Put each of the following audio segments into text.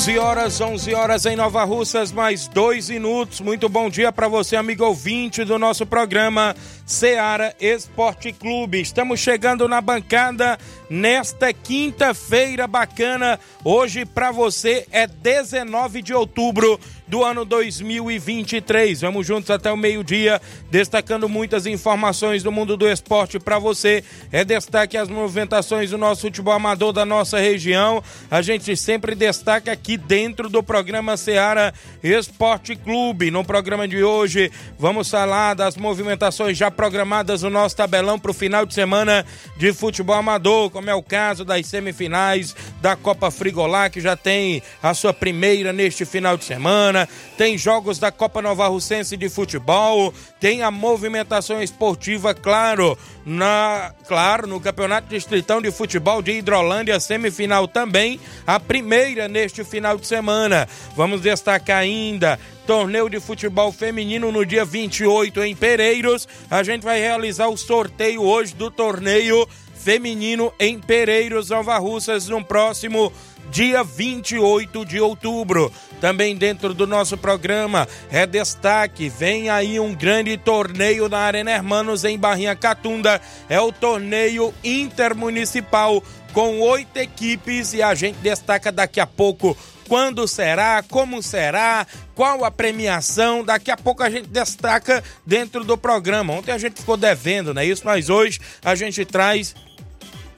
11 horas, 11 horas em Nova Russas, mais dois minutos. Muito bom dia para você, amigo ouvinte do nosso programa Seara Esporte Clube. Estamos chegando na bancada nesta quinta-feira bacana. Hoje para você é 19 de outubro do ano 2023. Vamos juntos até o meio-dia, destacando muitas informações do mundo do esporte para você. É destaque as movimentações do nosso futebol amador da nossa região. A gente sempre destaca aqui dentro do programa Seara Esporte Clube. No programa de hoje, vamos falar das movimentações já programadas no nosso tabelão para o final de semana de futebol amador, como é o caso das semifinais da Copa Frigolá, que já tem a sua primeira neste final de semana tem jogos da Copa Nova Russense de futebol, tem a movimentação esportiva, claro, na, claro, no Campeonato Distritão de Futebol de Hidrolândia, semifinal também, a primeira neste final de semana. Vamos destacar ainda torneio de futebol feminino no dia 28 em Pereiros. A gente vai realizar o sorteio hoje do torneio feminino em Pereiros, Nova Russas, no próximo dia 28 de outubro. Também dentro do nosso programa é destaque, vem aí um grande torneio na Arena Hermanos em Barrinha Catunda, é o torneio intermunicipal com oito equipes e a gente destaca daqui a pouco quando será, como será, qual a premiação. Daqui a pouco a gente destaca dentro do programa. Ontem a gente ficou devendo, não é isso? Mas hoje a gente traz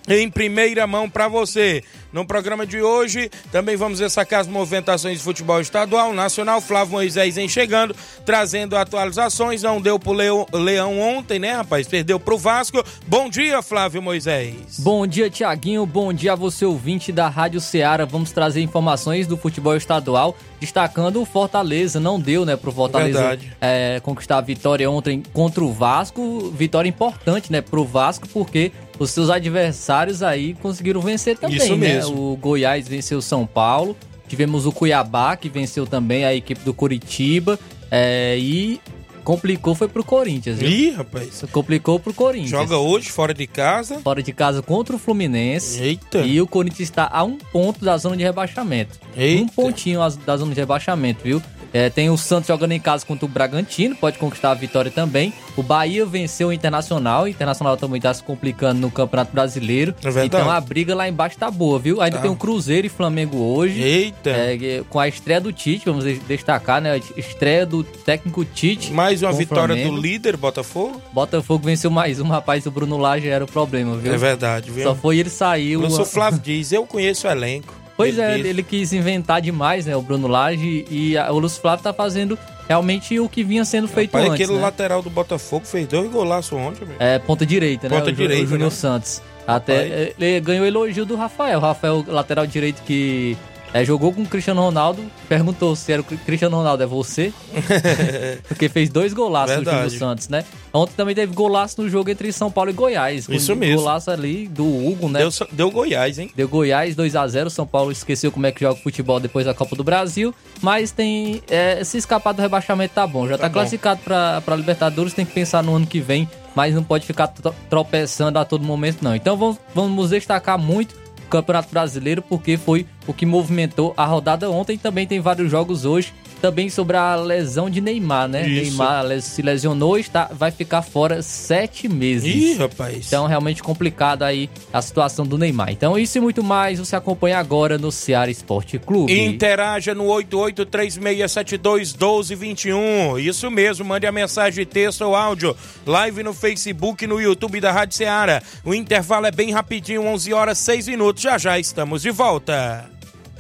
em primeira mão para você. No programa de hoje, também vamos destacar as movimentações de futebol estadual, nacional. Flávio Moisés vem chegando, trazendo atualizações. Não deu pro Leão, Leão ontem, né, rapaz? Perdeu pro Vasco. Bom dia, Flávio Moisés. Bom dia, Tiaguinho. Bom dia a você, ouvinte da Rádio Ceará. Vamos trazer informações do futebol estadual, destacando o Fortaleza. Não deu, né, pro Fortaleza é, conquistar a vitória ontem contra o Vasco. Vitória importante, né, pro Vasco, porque os seus adversários aí conseguiram vencer também, Isso né? mesmo. O Goiás venceu o São Paulo. Tivemos o Cuiabá, que venceu também a equipe do Curitiba. É, e complicou foi pro Corinthians, viu? Ih, rapaz. Complicou pro Corinthians. Joga hoje, fora de casa. Fora de casa contra o Fluminense. Eita. E o Corinthians está a um ponto da zona de rebaixamento. Eita. Um pontinho da zona de rebaixamento, viu? É, tem o Santos jogando em casa contra o Bragantino, pode conquistar a vitória também. O Bahia venceu o Internacional, o Internacional também está se complicando no Campeonato Brasileiro. É então a briga lá embaixo tá boa, viu? Ainda tá. tem o Cruzeiro e Flamengo hoje. Eita! É, com a estreia do Tite, vamos destacar, né? A estreia do técnico Tite. Mais uma vitória do líder, Botafogo? Botafogo venceu mais um, rapaz, o Bruno Lage era o problema, viu? É verdade, viu? Só foi ele sair. O Flávio diz, eu conheço o elenco. Pois ele é, disse. ele quis inventar demais, né, o Bruno Lage, e a, o Lúcio Flávio tá fazendo realmente o que vinha sendo feito Rapaz, antes, aquele né? lateral do Botafogo fez dois golaços ontem, amigo. É, ponta direita, né? Ponta o, direita, o Júnior né? Santos. Até ele ganhou elogio do Rafael. O Rafael, lateral direito que é, jogou com o Cristiano Ronaldo, perguntou se era o Cristiano Ronaldo, é você? Porque fez dois golaços Verdade. no Júlio Santos, né? Ontem também teve golaço no jogo entre São Paulo e Goiás. Isso mesmo. Golaço ali do Hugo, né? Deu, deu Goiás, hein? Deu Goiás 2 a 0 São Paulo esqueceu como é que joga futebol depois da Copa do Brasil. Mas tem. É, se escapar do rebaixamento tá bom. Já tá, tá classificado pra, pra Libertadores, tem que pensar no ano que vem. Mas não pode ficar tropeçando a todo momento, não. Então vamos, vamos destacar muito o Campeonato Brasileiro, porque foi o que movimentou a rodada ontem. Também tem vários jogos hoje também sobre a lesão de Neymar, né? Isso. Neymar se lesionou e está, vai ficar fora sete meses. Ih, rapaz. Então, realmente complicada aí a situação do Neymar. Então, isso e muito mais você acompanha agora no Ceará Esporte Clube. Interaja no 8836721221. Isso mesmo, mande a mensagem, texto ou áudio. Live no Facebook e no YouTube da Rádio Ceará. O intervalo é bem rapidinho, 11 horas 6 minutos. Já já estamos de volta.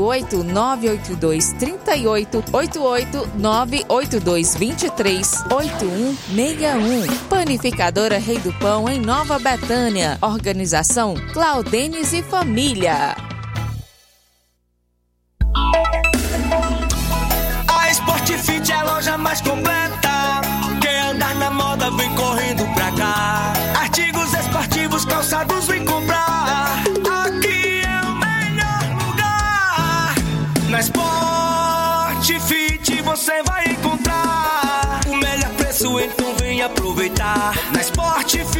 88 982 38 88 982 23 8161. Panificadora Rei do Pão em Nova Betânia. Organização Claudenes e Família. A Sport Fit é a loja mais completa. Quer andar na Na Sport Fit você vai encontrar o melhor preço, então vem aproveitar. Na Sport Fit,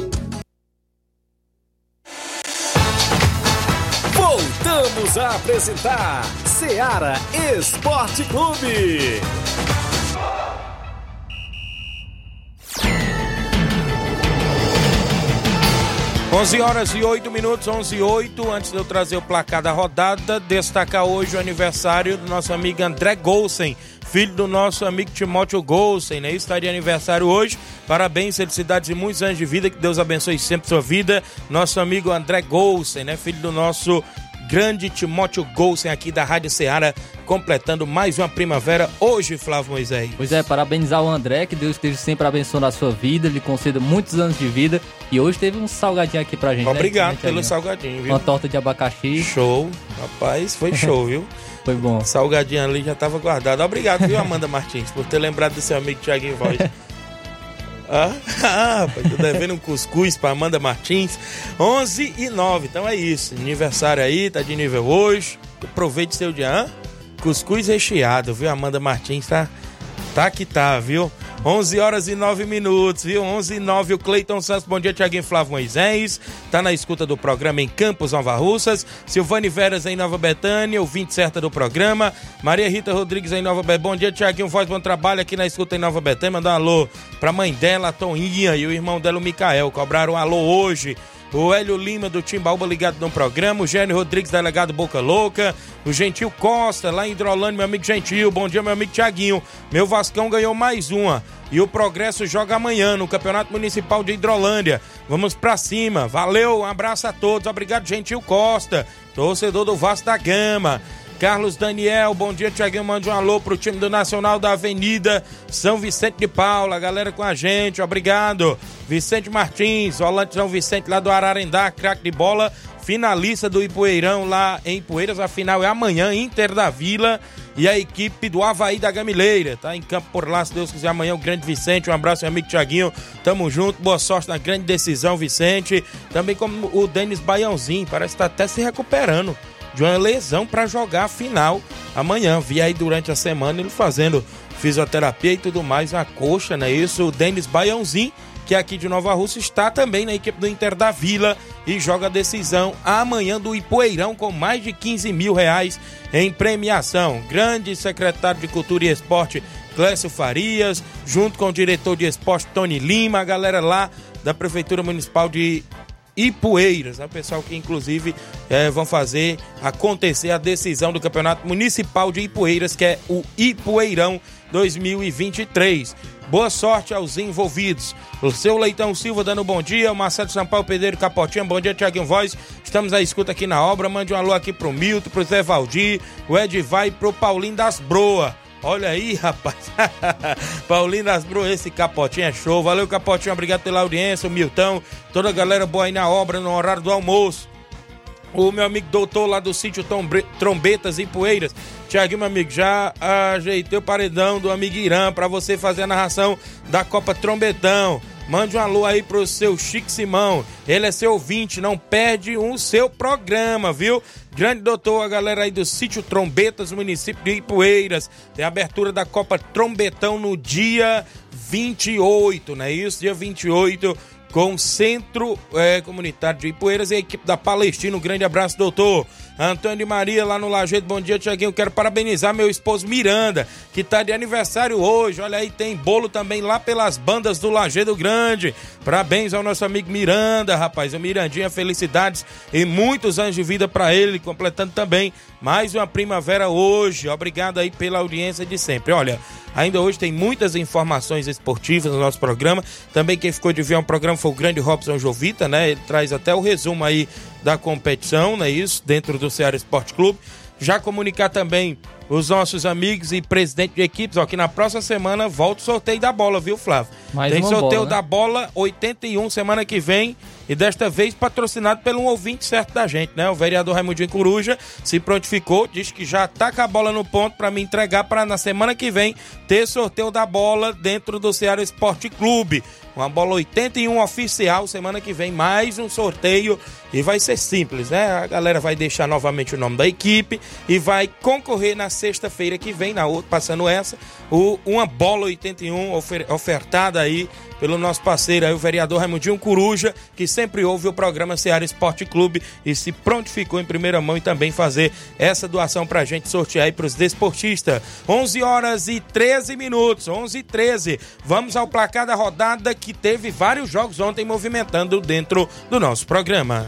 Voltamos a apresentar Seara Esporte Clube. 11 horas e 8 minutos, 11 e 8. Antes de eu trazer o placar da rodada, destacar hoje o aniversário do nosso amigo André Golsen, filho do nosso amigo Timóteo Golsen, né? Está de aniversário hoje. Parabéns, felicidades e muitos anos de vida. Que Deus abençoe sempre sua vida. Nosso amigo André Golsen, né? Filho do nosso grande Timóteo Golsen aqui da Rádio Ceará, completando mais uma primavera hoje, Flávio Moisés. Pois é, parabenizar o André, que Deus esteja sempre abençoando a sua vida, lhe conceda muitos anos de vida. E hoje teve um salgadinho aqui pra gente. né, Obrigado né, pelo Thiaguinho? salgadinho, viu? Uma torta de abacaxi. Show, rapaz, foi show, viu? Foi bom. Salgadinho ali já estava guardado. Obrigado, viu, Amanda Martins, por ter lembrado do seu amigo Tiaguinho Voz. Ah, ah, tô devendo um cuscuz pra Amanda Martins. 11 e 9, então é isso. Aniversário aí, tá de nível hoje. Aproveite seu dia. Cuscuz recheado, viu? Amanda Martins tá, tá que tá, viu? 11 horas e 9 minutos, viu? 11 e 9, o Cleiton Santos. Bom dia, Tiaguinho Flávio Moisés. Tá na escuta do programa em Campos, Nova Russas. Silvane Veras em Nova Betânia, ouvinte certa do programa. Maria Rita Rodrigues em Nova Betânia. Bom dia, Tiaguinho. Voz, bom trabalho aqui na escuta em Nova Betânia. Mandar um alô pra mãe dela, a Toninha, e o irmão dela, o Micael. Cobraram um alô hoje. O Hélio Lima do Timbaúba ligado no programa, o Gênio Rodrigues, delegado Boca Louca, o Gentil Costa, lá em Hidrolândia, meu amigo Gentil, bom dia, meu amigo Tiaguinho. Meu Vascão ganhou mais uma. E o Progresso joga amanhã no Campeonato Municipal de Hidrolândia. Vamos pra cima. Valeu, um abraço a todos. Obrigado, Gentil Costa, torcedor do Vasco da Gama. Carlos Daniel, bom dia, Tiaguinho. Mande um alô pro time do Nacional da Avenida São Vicente de Paula. Galera com a gente, obrigado. Vicente Martins, volante São Vicente lá do Ararendá, craque de bola, finalista do Ipueirão lá em Poeiras. A final é amanhã, Inter da Vila e a equipe do Havaí da Gamileira. Tá em campo por lá, se Deus quiser. Amanhã o grande Vicente. Um abraço, meu amigo Tiaguinho. Tamo junto. Boa sorte na grande decisão, Vicente. Também como o Denis Baiãozinho, parece que tá até se recuperando de uma lesão para jogar a final amanhã. Vi aí durante a semana ele fazendo fisioterapia e tudo mais, a coxa, né? Isso, o Denis Baiãozinho, que é aqui de Nova Rússia, está também na equipe do Inter da Vila e joga a decisão amanhã do Ipoeirão com mais de 15 mil reais em premiação. Grande secretário de Cultura e Esporte, Clécio Farias, junto com o diretor de esporte Tony Lima, a galera lá da Prefeitura Municipal de Ipueiras, né? o pessoal que inclusive é, vão fazer acontecer a decisão do Campeonato Municipal de Ipueiras, que é o Ipueirão 2023. Boa sorte aos envolvidos. O seu Leitão Silva dando bom dia. O Marcelo Sampaio Pedreiro Capotinha. Bom dia, Tiaguinho Voz. Estamos à escuta aqui na obra. Mande um alô aqui pro Milton, pro Zé Valdir, o Ed Vai e pro Paulinho das Broa. Olha aí, rapaz. Paulinho das Broas, esse capotinho é show. Valeu, capotinho. Obrigado pela audiência, o Milton. Toda a galera boa aí na obra, no horário do almoço. O meu amigo doutor lá do sítio Trombetas e Poeiras Tiaguinho, meu amigo, já ajeitei o paredão do amigo Irã para você fazer a narração da Copa Trombetão. Mande um alô aí pro seu Chico Simão. Ele é seu ouvinte, não perde um seu programa, viu? Grande doutor, a galera aí do sítio Trombetas, município de Ipueiras. Tem abertura da Copa Trombetão no dia 28, não é isso? Dia 28 com o Centro é, Comunitário de Ipueiras e a equipe da Palestina. Um grande abraço, doutor. Antônio de Maria, lá no Lajeito. Bom dia, Tiaguinho. Quero parabenizar meu esposo Miranda, que tá de aniversário hoje. Olha aí, tem bolo também lá pelas bandas do Lajeado Grande. Parabéns ao nosso amigo Miranda, rapaz. O Mirandinha, felicidades e muitos anos de vida para ele, completando também mais uma primavera hoje. Obrigado aí pela audiência de sempre. Olha, ainda hoje tem muitas informações esportivas no nosso programa. Também quem ficou de ver um programa foi o grande Robson Jovita, né? Ele traz até o resumo aí da competição, não é isso? Dentro do Ceará Esporte Clube. Já comunicar também os nossos amigos e presidente de equipes, ó, que na próxima semana volta o sorteio da bola, viu, Flávio? Mais Tem sorteio bola, né? da bola 81 semana que vem e desta vez patrocinado pelo um ouvinte certo da gente, né? O vereador Raimundinho Coruja se prontificou, diz que já tá com a bola no ponto para me entregar para na semana que vem ter sorteio da bola dentro do Ceará Esporte Clube. Uma bola 81 oficial, semana que vem mais um sorteio e vai ser simples, né? A galera vai deixar novamente o nome da equipe e vai concorrer na sexta-feira que vem, na outra, passando essa, o, uma bola 81 ofer, ofertada aí pelo nosso parceiro aí, o vereador Raimundinho Coruja, que sempre ouve o programa Ceará Esporte Clube e se prontificou em primeira mão e também fazer essa doação pra gente sortear aí pros desportistas. 11 horas e 13 minutos, 11 e 13. Vamos ao placar da rodada que teve vários jogos ontem movimentando dentro do nosso programa.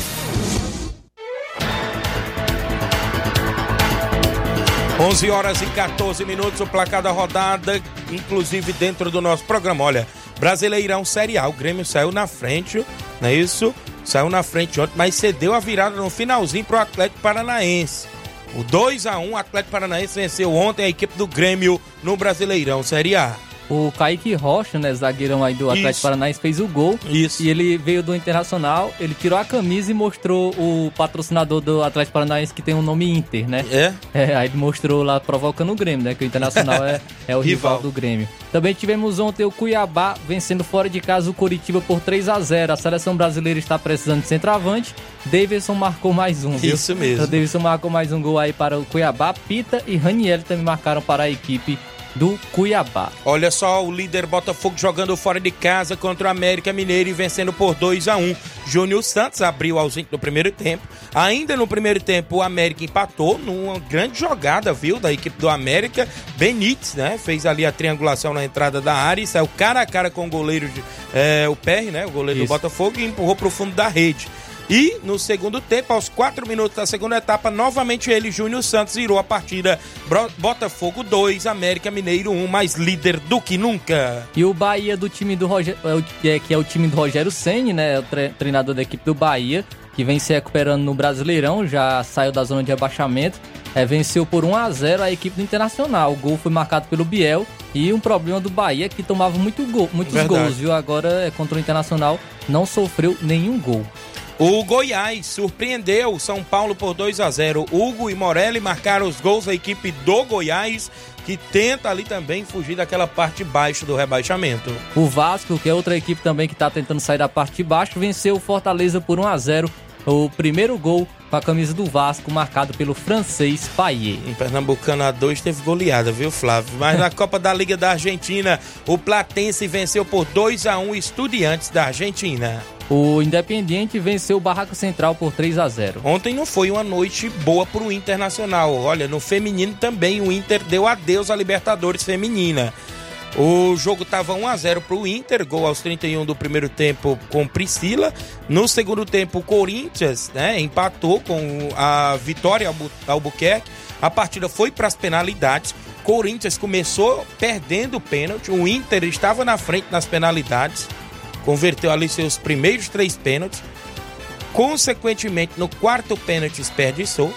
Onze horas e 14 minutos, o placar da rodada, inclusive dentro do nosso programa. Olha, Brasileirão Série A, o Grêmio saiu na frente, não é isso? Saiu na frente ontem, mas cedeu a virada no finalzinho pro Atlético Paranaense. O 2 a 1 o Atlético Paranaense venceu ontem a equipe do Grêmio no Brasileirão Série A. O Kaique Rocha, né, zagueirão aí do Atlético Isso. Paranaense, fez o gol. Isso. E ele veio do Internacional, ele tirou a camisa e mostrou o patrocinador do Atlético Paranaense que tem o um nome Inter, né? É? É, aí ele mostrou lá provocando o Grêmio, né? Que o Internacional é, é o rival. rival do Grêmio. Também tivemos ontem o Cuiabá vencendo fora de casa o Curitiba por 3 a 0 A seleção brasileira está precisando de centroavante. Davidson marcou mais um, viu? Isso mesmo. O Davidson marcou mais um gol aí para o Cuiabá. Pita e Raniel também marcaram para a equipe do Cuiabá. Olha só, o líder Botafogo jogando fora de casa contra o América Mineiro e vencendo por 2 a 1 Júnior Santos abriu ausente no primeiro tempo. Ainda no primeiro tempo, o América empatou numa grande jogada, viu, da equipe do América. Benítez, né, fez ali a triangulação na entrada da área e saiu cara a cara com o goleiro, de, é, o PR, né, o goleiro Isso. do Botafogo, e empurrou pro fundo da rede. E no segundo tempo, aos quatro minutos da segunda etapa, novamente ele, Júnior Santos, virou a partida Botafogo 2, América Mineiro 1, mais líder do que nunca. E o Bahia do time do Rogério, é que é o time do Rogério Senni, né? O treinador da equipe do Bahia, que vem se recuperando no Brasileirão, já saiu da zona de abaixamento. É, venceu por 1 a 0 a equipe do Internacional. O gol foi marcado pelo Biel e um problema do Bahia que tomava muito gol, muitos Verdade. gols, viu? Agora é contra o Internacional, não sofreu nenhum gol. O Goiás surpreendeu o São Paulo por 2 a 0. Hugo e Morelli marcaram os gols da equipe do Goiás, que tenta ali também fugir daquela parte de baixo do rebaixamento. O Vasco, que é outra equipe também que está tentando sair da parte de baixo, venceu o Fortaleza por 1 a 0. O primeiro gol com a camisa do Vasco, marcado pelo francês Paier. Em Pernambucano a 2 teve goleada, viu, Flávio? Mas na Copa da Liga da Argentina, o Platense venceu por 2 a 1 Estudiantes da Argentina. O Independiente venceu o Barraco Central por 3 a 0. Ontem não foi uma noite boa para o Internacional. Olha, no feminino também o Inter deu adeus à Libertadores feminina. O jogo estava 1 a 0 para o Inter, gol aos 31 do primeiro tempo com Priscila. No segundo tempo, o Corinthians né, empatou com a Vitória Albuquerque. A partida foi para as penalidades. Corinthians começou perdendo o pênalti. O Inter estava na frente nas penalidades converteu ali seus primeiros três pênaltis. Consequentemente, no quarto pênalti, desperdiçou.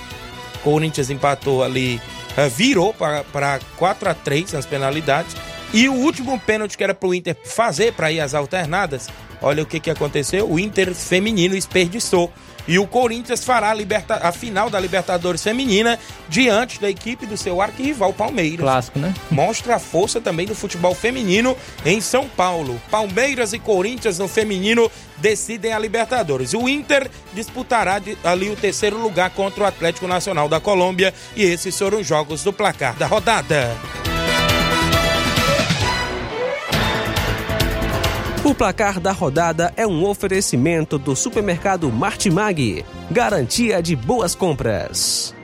Corinthians empatou ali, eh, virou para 4 a 3 nas penalidades. E o último pênalti que era para o Inter fazer para ir às alternadas, olha o que, que aconteceu: o Inter feminino desperdiçou. E o Corinthians fará a, liberta... a final da Libertadores Feminina diante da equipe do seu arquirrival Palmeiras. Clássico, né? Mostra a força também do futebol feminino em São Paulo. Palmeiras e Corinthians no feminino decidem a Libertadores. O Inter disputará ali o terceiro lugar contra o Atlético Nacional da Colômbia e esses foram os jogos do placar da rodada. O placar da rodada é um oferecimento do supermercado Martimag. Garantia de boas compras.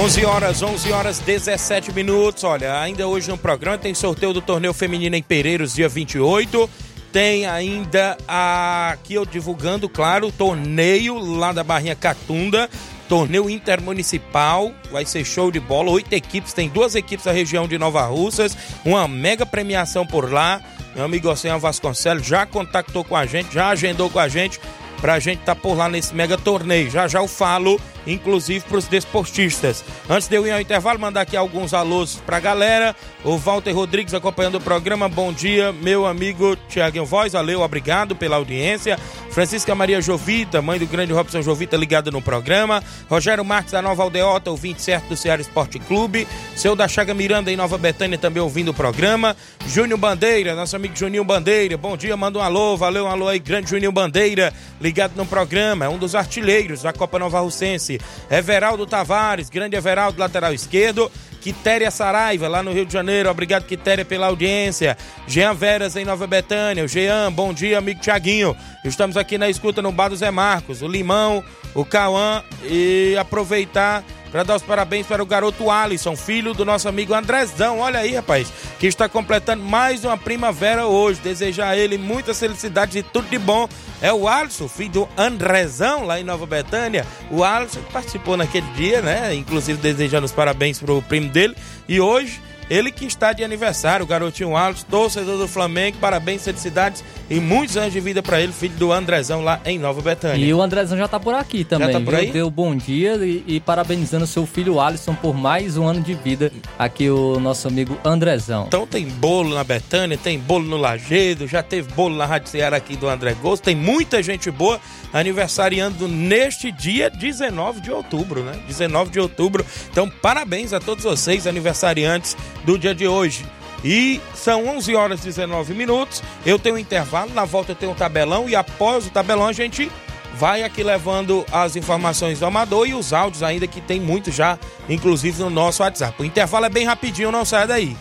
11 horas, 11 horas 17 minutos. Olha, ainda hoje no programa tem sorteio do torneio feminino em Pereiros, dia 28. Tem ainda aqui eu divulgando, claro, o torneio lá da Barrinha Catunda torneio intermunicipal, vai ser show de bola, oito equipes, tem duas equipes da região de Nova Russas, uma mega premiação por lá. Meu amigo Oceano Vasconcelos já contactou com a gente, já agendou com a gente pra gente estar tá por lá nesse mega torneio. Já já eu falo, inclusive para os desportistas. Antes de eu ir ao intervalo, mandar aqui alguns alôs pra galera. O Walter Rodrigues acompanhando o programa. Bom dia, meu amigo Tiaguinho Voz. Valeu, obrigado pela audiência. Francisca Maria Jovita, mãe do grande Robson Jovita, ligada no programa. Rogério Marques da Nova Aldeota, ouvinte certo do Ceará Esporte Clube. Seu da Chaga Miranda em Nova Betânia também ouvindo o programa. Júnior Bandeira, nosso amigo Juninho Bandeira. Bom dia, manda um alô. Valeu, um alô aí, grande Juninho Bandeira ligado no programa, é um dos artilheiros da Copa Nova Russense. Everaldo Tavares, grande Everaldo, lateral esquerdo. Quitéria Saraiva, lá no Rio de Janeiro. Obrigado, Quitéria, pela audiência. Jean Veras, em Nova Betânia. Jean, bom dia, amigo Tiaguinho. Estamos aqui na escuta no Bar do Zé Marcos. O Limão, o Cauã. E aproveitar para dar os parabéns para o garoto Alisson, filho do nosso amigo Andrezão. Olha aí, rapaz, que está completando mais uma primavera hoje. Desejar a ele muitas felicidades e tudo de bom. É o Alisson, filho do Andrezão, lá em Nova Betânia. O Alisson participou naquele dia, né? Inclusive desejando os parabéns para o primo dele. E hoje ele que está de aniversário, o garotinho Alves, torcedor do Flamengo. Parabéns, felicidades e muitos anos de vida para ele, filho do Andrezão lá em Nova Betânia. E o Andrezão já tá por aqui também. Já tá por aí? Deu bom dia e, e parabenizando seu filho Alisson por mais um ano de vida. Aqui o nosso amigo Andrezão. Então tem bolo na Betânia, tem bolo no Lagedo, já teve bolo na Rádio Ceará aqui do André Gosto. Tem muita gente boa aniversariando neste dia 19 de outubro, né? 19 de outubro. Então parabéns a todos vocês, aniversariantes do dia de hoje. E são 11 horas e 19 minutos. Eu tenho um intervalo, na volta eu tenho um tabelão e após o tabelão a gente vai aqui levando as informações do amador e os áudios ainda que tem muito já, inclusive no nosso WhatsApp. O intervalo é bem rapidinho, não sai daí.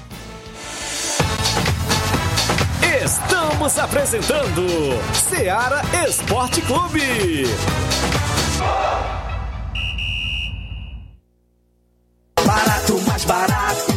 Estamos apresentando Seara Esporte Clube. Barato, mais barato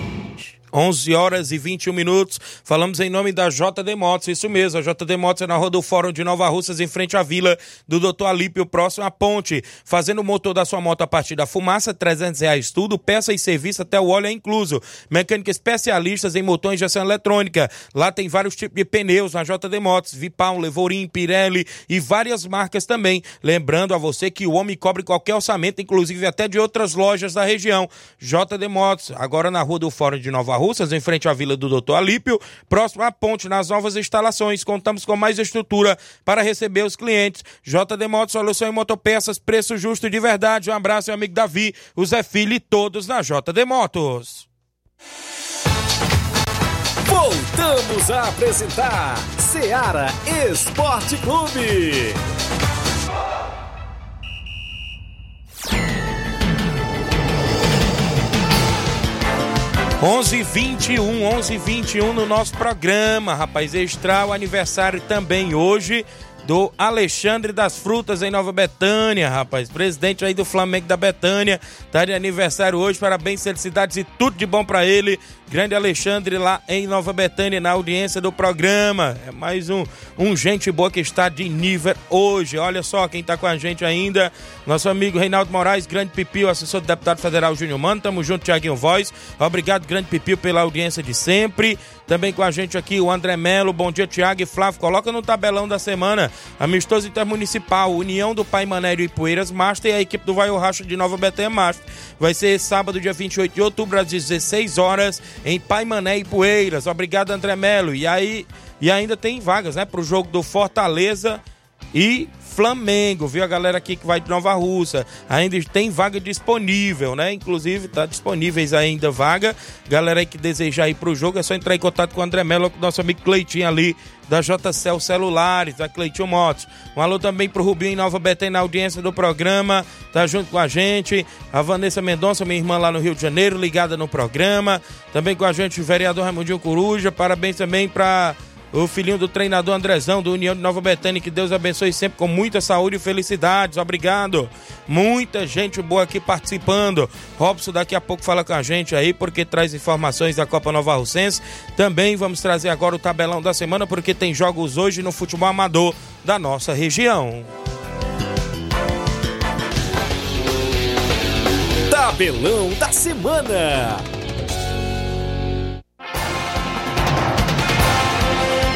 11 horas e 21 minutos. Falamos em nome da JD Motos, isso mesmo. A JD Motos é na rua do Fórum de Nova Russas, em frente à vila do Dr. Alípio, próximo à ponte. Fazendo o motor da sua moto a partir da fumaça, 300 reais tudo, peça e serviço até o óleo é incluso. Mecânica especialistas em motor e injeção eletrônica. Lá tem vários tipos de pneus na JD Motos, Vipal, Levorim, Pirelli e várias marcas também. Lembrando a você que o homem cobre qualquer orçamento, inclusive até de outras lojas da região. JD Motos, agora na rua do Fórum de Nova Russas, em frente à Vila do Doutor Alípio, próximo à ponte, nas novas instalações. Contamos com mais estrutura para receber os clientes. JD Motos, solução em motopeças, preço justo de verdade. Um abraço, meu amigo Davi, o Zé Filho e todos na JD Motos. Voltamos a apresentar Seara Esporte Clube. 11:21, 11:21 no nosso programa, rapaz. Extra o aniversário também hoje Alexandre das Frutas em Nova Betânia, rapaz. Presidente aí do Flamengo da Betânia, tá de aniversário hoje. Parabéns, felicidades e tudo de bom para ele. Grande Alexandre lá em Nova Betânia, na audiência do programa. É mais um, um gente boa que está de nível hoje. Olha só quem está com a gente ainda. Nosso amigo Reinaldo Moraes, grande Pipio, assessor do deputado federal Júnior Mano. Tamo junto, Tiaguinho Voz. Obrigado, grande Pipio, pela audiência de sempre. Também com a gente aqui o André Melo. Bom dia, Tiago e Flávio. Coloca no tabelão da semana. Amistoso Intermunicipal, União do Pai Manério e Poeiras Master e a equipe do Vai o Racha de Nova Betânia Master. Vai ser sábado, dia 28 de outubro, às 16 horas em Pai Mané e Poeiras. Obrigado, André Melo. E aí, e ainda tem vagas, né, pro jogo do Fortaleza e Flamengo, viu a galera aqui que vai de Nova Russa, ainda tem vaga disponível, né? Inclusive tá disponíveis ainda vaga. Galera aí que desejar ir pro jogo é só entrar em contato com o André Melo, com o nosso amigo Cleitinho ali da JCL Celulares, da Cleitinho Motos. Um alô também pro Rubinho em Nova Betânia na audiência do programa, tá junto com a gente. A Vanessa Mendonça, minha irmã lá no Rio de Janeiro, ligada no programa. Também com a gente o vereador Raimundinho Coruja. Parabéns também para o filhinho do treinador Andrezão, do União de Nova Betânia, que Deus abençoe sempre com muita saúde e felicidades. Obrigado. Muita gente boa aqui participando. Robson daqui a pouco fala com a gente aí, porque traz informações da Copa Nova Russense. Também vamos trazer agora o tabelão da semana, porque tem jogos hoje no futebol amador da nossa região. Tabelão da semana.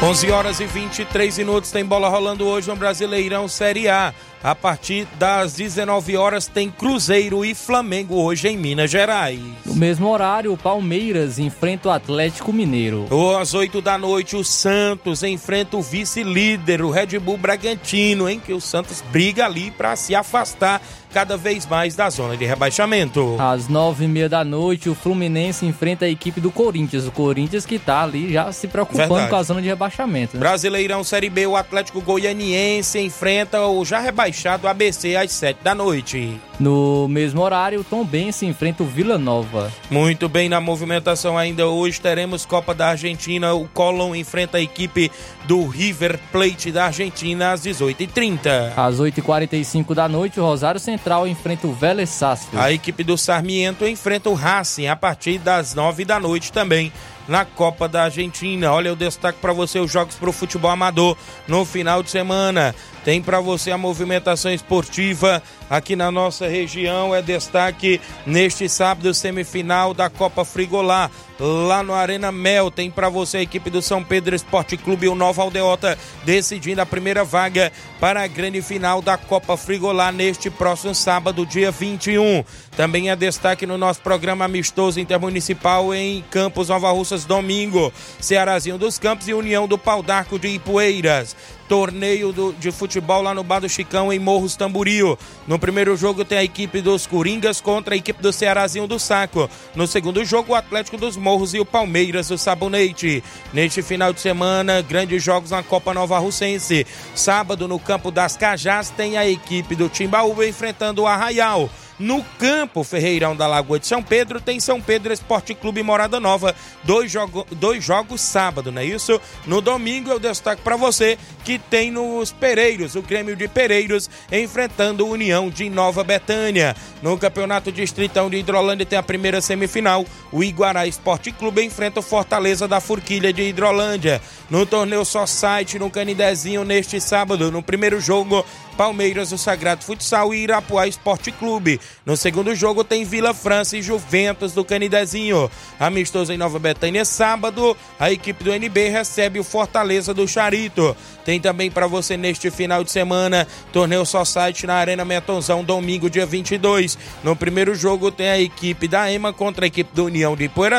11 horas e 23 minutos tem bola rolando hoje no Brasileirão Série A. A partir das 19 horas tem Cruzeiro e Flamengo hoje em Minas Gerais. No mesmo horário, o Palmeiras enfrenta o Atlético Mineiro. Às 8 da noite, o Santos enfrenta o vice-líder, o Red Bull Bragantino, em que o Santos briga ali para se afastar cada vez mais da zona de rebaixamento. Às nove e meia da noite, o Fluminense enfrenta a equipe do Corinthians. O Corinthians que tá ali já se preocupando Verdade. com a zona de rebaixamento. Né? Brasileirão Série B, o Atlético Goianiense enfrenta o já rebaixado ABC às 7 da noite. No mesmo horário, o Tom Bense enfrenta o Vila Nova. Muito bem, na movimentação ainda hoje teremos Copa da Argentina. O Colón enfrenta a equipe do River Plate da Argentina às 18h30. Às 8h45 da noite, o Rosário Central enfrenta o Vélez Sarsfield. A equipe do Sarmiento enfrenta o Racing a partir das 9 da noite também na Copa da Argentina. Olha, eu destaco para você os jogos para o futebol amador no final de semana. Tem para você a movimentação esportiva aqui na nossa região. É destaque neste sábado, semifinal da Copa Frigolá. Lá no Arena Mel tem para você a equipe do São Pedro Esporte Clube e o Nova Aldeota decidindo a primeira vaga para a grande final da Copa Frigolá neste próximo sábado, dia 21. Também é destaque no nosso programa amistoso intermunicipal em Campos Nova Russa Russas, domingo, Cearazinho dos Campos e União do Pau d'Arco de Ipueiras torneio do, de futebol lá no Bar do Chicão, em Morros Tamburio. No primeiro jogo tem a equipe dos Coringas contra a equipe do Cearazinho do Saco. No segundo jogo, o Atlético dos Morros e o Palmeiras do Sabonete. Neste final de semana, grandes jogos na Copa Nova Russense. Sábado, no campo das Cajás, tem a equipe do Timbaúba enfrentando o Arraial. No campo Ferreirão da Lagoa de São Pedro tem São Pedro Esporte Clube Morada Nova. Dois, jogo, dois jogos sábado, não é isso? No domingo eu destaco para você que tem nos Pereiros, o Grêmio de Pereiros enfrentando o União de Nova Betânia. No Campeonato Distritão de Hidrolândia tem a primeira semifinal. O Iguará Esporte Clube enfrenta o Fortaleza da Forquilha de Hidrolândia. No torneio Só Site, no Canidezinho, neste sábado, no primeiro jogo, Palmeiras, o Sagrado Futsal e Irapuá Esporte Clube. No segundo jogo tem Vila França e Juventus do Canidezinho. Amistoso em Nova Betânia, sábado, a equipe do NB recebe o Fortaleza do Charito. Tem também para você neste final de semana, torneio só site na Arena Metonzão, domingo, dia 22. No primeiro jogo tem a equipe da EMA contra a equipe do União de Poeira.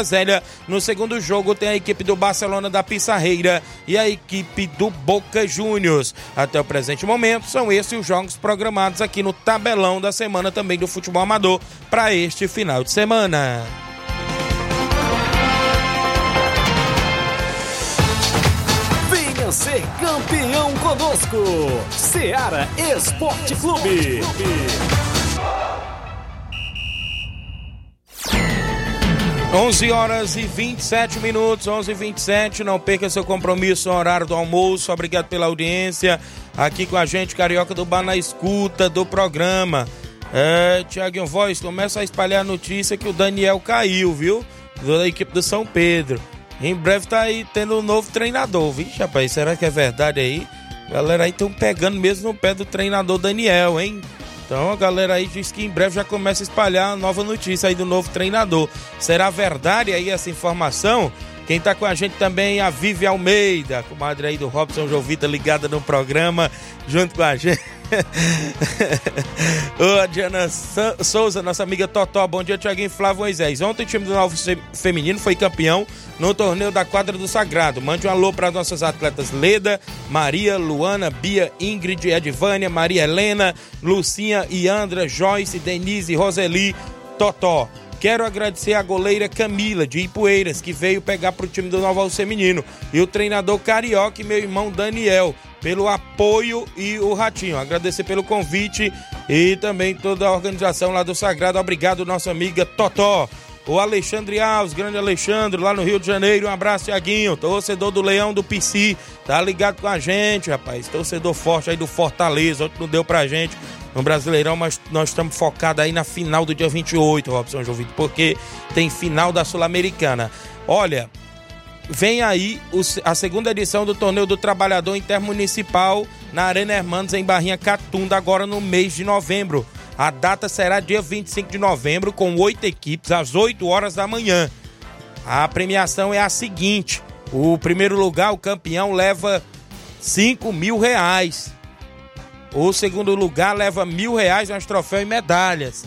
No segundo jogo tem a equipe do Barcelona da Pissarreira e a equipe do Boca Juniors. Até o presente momento, são esses os jogos programados aqui no tabelão da semana também do futebol amador para este final de semana. Venha ser campeão conosco, Seara Esporte Clube. 11 horas e 27 minutos, 11 e 27. Não perca seu compromisso no horário do almoço. Obrigado pela audiência aqui com a gente, Carioca do Bar, na escuta do programa. É, Tiaguinho Voz, começa a espalhar a notícia que o Daniel caiu, viu? Da equipe do São Pedro. Em breve tá aí tendo um novo treinador, vixe, rapaz, será que é verdade aí? Galera aí estão pegando mesmo no pé do treinador Daniel, hein? Então a galera aí diz que em breve já começa a espalhar a nova notícia aí do novo treinador. Será verdade aí essa informação? Quem tá com a gente também é a Vivi Almeida, comadre aí do Robson Jovita ligada no programa, junto com a gente. Ô, Diana Souza, nossa amiga Totó. Bom dia, Tiaguinho Flávio Moisés. Ontem o time do Novo Feminino foi campeão no torneio da quadra do Sagrado. Mande um alô para nossas atletas Leda, Maria, Luana, Bia, Ingrid, Edvânia, Maria Helena, Lucinha, Iandra, Joyce, Denise, Roseli, Totó. Quero agradecer a goleira Camila de Ipueiras, que veio pegar para o time do Novo Feminino, e o treinador Carioca e meu irmão Daniel, pelo apoio e o Ratinho. Agradecer pelo convite e também toda a organização lá do Sagrado. Obrigado, nossa amiga Totó. O Alexandre Alves, grande Alexandre, lá no Rio de Janeiro. Um abraço, Tiaguinho. Torcedor do Leão do PC. Tá ligado com a gente, rapaz. Torcedor forte aí do Fortaleza. Outro não deu pra gente no Brasileirão, mas nós estamos focados aí na final do dia 28, Robson Jovito, porque tem final da Sul-Americana. Olha, vem aí a segunda edição do Torneio do Trabalhador Intermunicipal na Arena Hermanos, em Barrinha Catunda, agora no mês de novembro. A data será dia 25 de novembro, com oito equipes, às 8 horas da manhã. A premiação é a seguinte: o primeiro lugar, o campeão, leva 5 mil reais. O segundo lugar leva mil reais nas troféus e medalhas.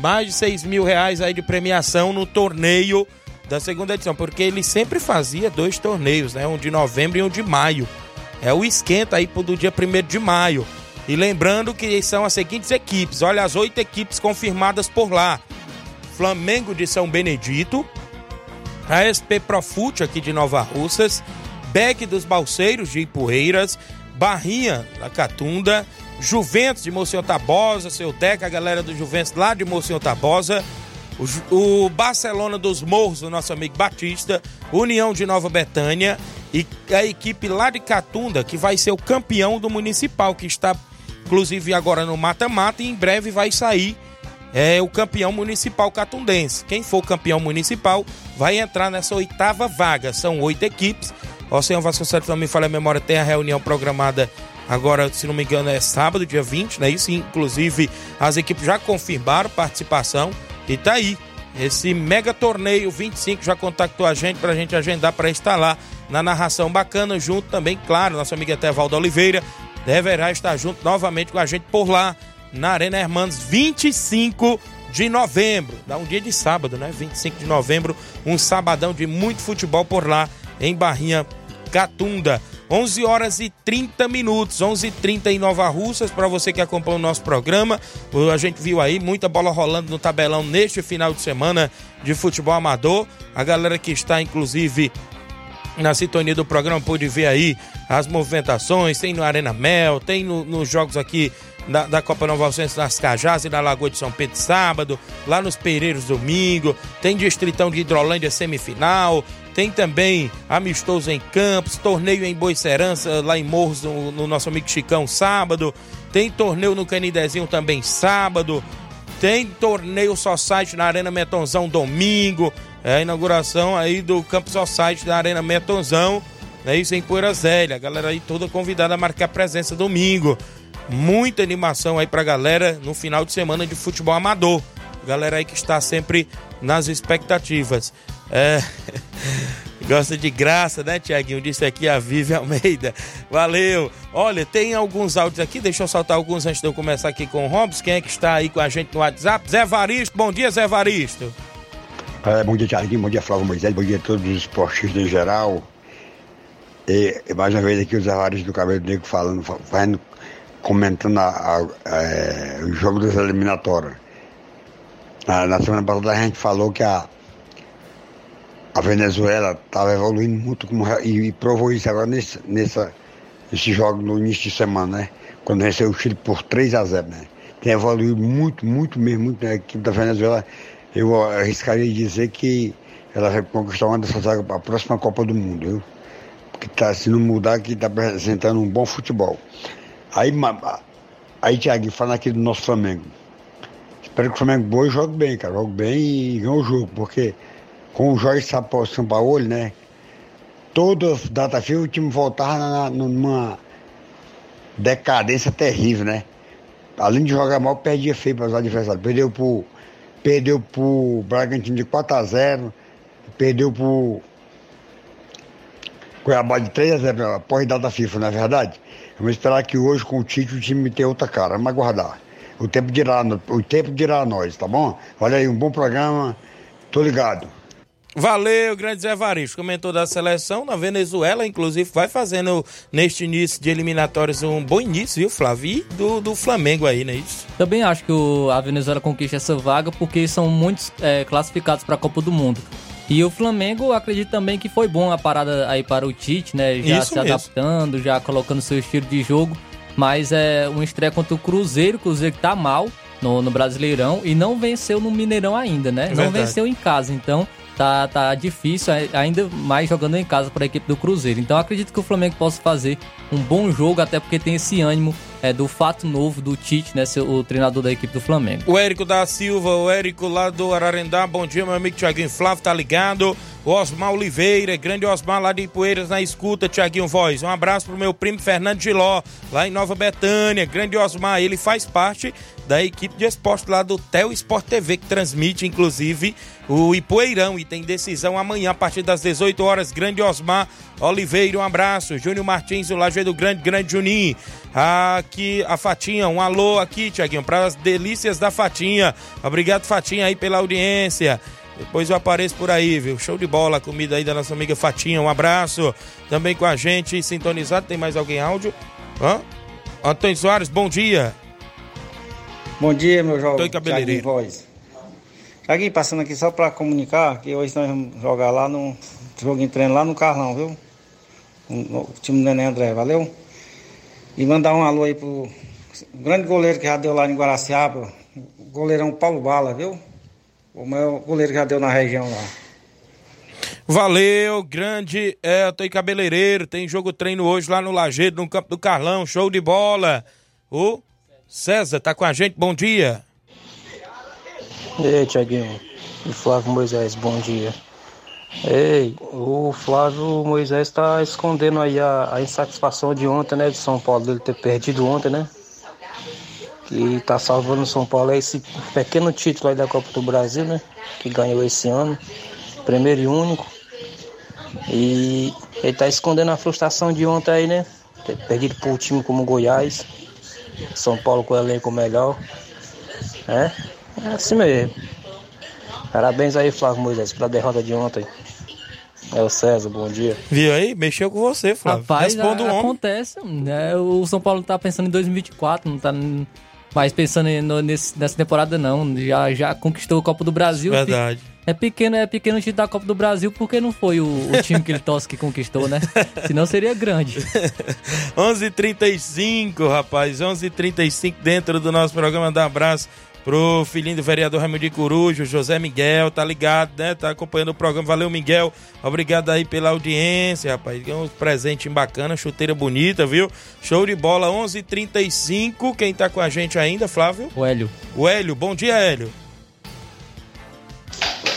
Mais de seis mil reais aí de premiação no torneio da segunda edição, porque ele sempre fazia dois torneios, né? Um de novembro e um de maio. É o esquenta aí do dia 1 de maio. E lembrando que são as seguintes equipes: olha, as oito equipes confirmadas por lá: Flamengo de São Benedito, a SP Profute aqui de Nova Russas, Beck dos Balseiros de Ipueiras, Barrinha, da Catunda, Juventus de Mocinho Tabosa, seu Teca, a galera do Juventus lá de Mocinho Tabosa, o, Barcelona dos Morros, do nosso amigo Batista, União de Nova Betânia e a equipe lá de Catunda, que vai ser o campeão do Municipal, que está inclusive agora no mata-mata e em breve vai sair é o campeão municipal catundense. Quem for campeão municipal vai entrar nessa oitava vaga. São oito equipes o senhor Vasconcelos, me falha a memória, tem a reunião programada agora, se não me engano, é sábado, dia 20, né? Isso, inclusive, as equipes já confirmaram participação e tá aí. Esse mega torneio 25 já contactou a gente para a gente agendar para lá na narração bacana, junto também, claro, nosso amigo Etevaldo Oliveira deverá estar junto novamente com a gente por lá na Arena Hermanos 25 de novembro. Dá um dia de sábado, né? 25 de novembro, um sabadão de muito futebol por lá em Barrinha Catunda. 11 horas e 30 minutos, 11h30 em Nova Russas, para você que acompanha o nosso programa. A gente viu aí muita bola rolando no tabelão neste final de semana de futebol amador. A galera que está, inclusive, na sintonia do programa pôde ver aí as movimentações, tem no Arena Mel, tem no, nos jogos aqui da, da Copa Nova Alcense nas Cajás e na Lagoa de São Pedro sábado, lá nos Pereiros domingo, tem Distritão de Hidrolândia semifinal, tem também amistoso em Campos, torneio em Boicerança, lá em Morros, no, no nosso amigo Chicão, sábado. Tem torneio no Canidezinho também sábado. Tem torneio Society na Arena Metonzão domingo. É a inauguração aí do Campo Society da Arena Metonzão. É isso em Poeira Zélia. A galera aí toda convidada a marcar presença domingo. Muita animação aí pra galera no final de semana de futebol amador. Galera aí que está sempre nas expectativas. É. Gosta de graça, né, Tiaguinho? Disse aqui a Vivi Almeida. Valeu. Olha, tem alguns áudios aqui, deixa eu soltar alguns antes de eu começar aqui com o Robson. Quem é que está aí com a gente no WhatsApp? Zé Varisto. Bom dia, Zé Varisto. É, bom dia, Tiaguinho. Bom dia, Flávio Moisés. Bom dia a todos os esportistas em geral. E, mais uma vez aqui o Zé Varisto do Cabelo Negro falando, fazendo, comentando a, a, a, é, o jogo das eliminatórias. Na, na semana passada a gente falou que a a Venezuela estava evoluindo muito como, e, e, provou isso agora nesse, nessa, nesse jogo no início de semana, né? Quando venceu o Chile por 3 a 0 né? Tem evoluído muito, muito mesmo, muito. Né? A equipe da Venezuela, eu arriscaria dizer que ela vai conquistar uma dessas a próxima Copa do Mundo, viu? Porque tá, se não mudar, que está apresentando um bom futebol. Aí, aí Thiago, falando aqui do nosso Flamengo. Espero que o Flamengo boa jogue bem, cara. Jogue bem e ganhe o jogo, porque com o Jorge Sampaoli, né? Toda data FIFA o time voltava na, numa decadência terrível, né? Além de jogar mal, perdia feio para os adversários. Perdeu pro, perdeu pro Bragantino de 4 a 0 perdeu pro Cuiabá de 3 a 0 após data FIFA, não é verdade? Vamos esperar que hoje com o Tite o time tenha outra cara, vamos aguardar. O tempo dirá, o tempo dirá a nós, tá bom? Olha aí, um bom programa, tô ligado. Valeu, grande Zé Varisto. Comentou da seleção na Venezuela, inclusive, vai fazendo neste início de eliminatórias um bom início, viu, Flávio? E do, do Flamengo aí, não é isso? Também acho que o, a Venezuela conquista essa vaga porque são muitos é, classificados para a Copa do Mundo. E o Flamengo, acredito também que foi bom a parada aí para o Tite, né? Já isso se mesmo. adaptando, já colocando seu estilo de jogo. Mas é um estreia contra o Cruzeiro, o Cruzeiro que tá mal no, no Brasileirão e não venceu no Mineirão ainda, né? É não venceu em casa. Então tá, tá difícil, ainda mais jogando em casa para a equipe do Cruzeiro. Então acredito que o Flamengo possa fazer um bom jogo, até porque tem esse ânimo é, do fato novo do Tite, né, o treinador da equipe do Flamengo. O Érico da Silva, o Érico lá do Ararendá, bom dia, meu amigo Thiaguinho Flávio, tá ligado? O Osmar Oliveira, grande Osmar lá de Poeiras na escuta, Tiaguinho Voz. Um abraço pro meu primo Fernando Giló, lá em Nova Betânia. Grande Osmar, ele faz parte da equipe de esporte lá do Tel Sport TV, que transmite, inclusive, o Ipoeirão. E tem decisão amanhã, a partir das 18 horas. Grande Osmar Oliveira, um abraço. Júnior Martins, o Lajeado Grande, grande Juninho. Aqui a Fatinha, um alô aqui, Tiaguinho, para as delícias da Fatinha. Obrigado, Fatinha, aí pela audiência. Depois eu apareço por aí, viu? Show de bola, a comida aí da nossa amiga Fatinha. Um abraço. Também com a gente, sintonizado. Tem mais alguém áudio? Hã? Antônio Soares, bom dia. Bom dia, meu jovem. Tô cabeleireiro. Voz. Tiaguinho, passando aqui só para comunicar que hoje nós vamos jogar lá no joguinho treino lá no Carlão, viu? No time do Neném André, valeu? E mandar um alô aí pro grande goleiro que já deu lá em Guaraciaba, o goleirão Paulo Bala, viu? O maior goleiro que já deu na região lá. Valeu, grande Elton e cabeleireiro. Tem jogo treino hoje lá no Lajeiro, no campo do Carlão. Show de bola. O César tá com a gente, bom dia. E aí, Tiaguinho. E Flávio Moisés, bom dia. Ei, o Flávio Moisés está escondendo aí a, a, insatisfação de ontem, né? De São Paulo, dele ter perdido ontem, né? que está salvando o São Paulo é esse pequeno título aí da Copa do Brasil, né? Que ganhou esse ano, primeiro e único. E ele está escondendo a frustração de ontem aí, né? Ter perdido por um time como Goiás, São Paulo com o elenco melhor, né? É assim mesmo. Parabéns aí, Flávio Moisés, pela derrota de ontem. É o César, bom dia. Viu aí? Mexeu com você, Flávio. Rapaz, Responda o acontece. né? O São Paulo tá pensando em 2024, não tá mais pensando no- nesse- nessa temporada, não. Já, já conquistou o Copa do Brasil. Verdade. É pequeno, é pequeno o time da Copa do Brasil porque não foi o, o time que ele torce que conquistou, né? Senão seria grande. 11:35, rapaz. 11:35 dentro do nosso programa. Dá um abraço pro filhinho do vereador Raimundo de Corujo, José Miguel, tá ligado, né? Tá acompanhando o programa. Valeu, Miguel. Obrigado aí pela audiência, rapaz. Ganhou um presente bacana, chuteira bonita, viu? Show de bola. 11:35. Quem tá com a gente ainda, Flávio? O Hélio. O Hélio. Bom dia, Hélio.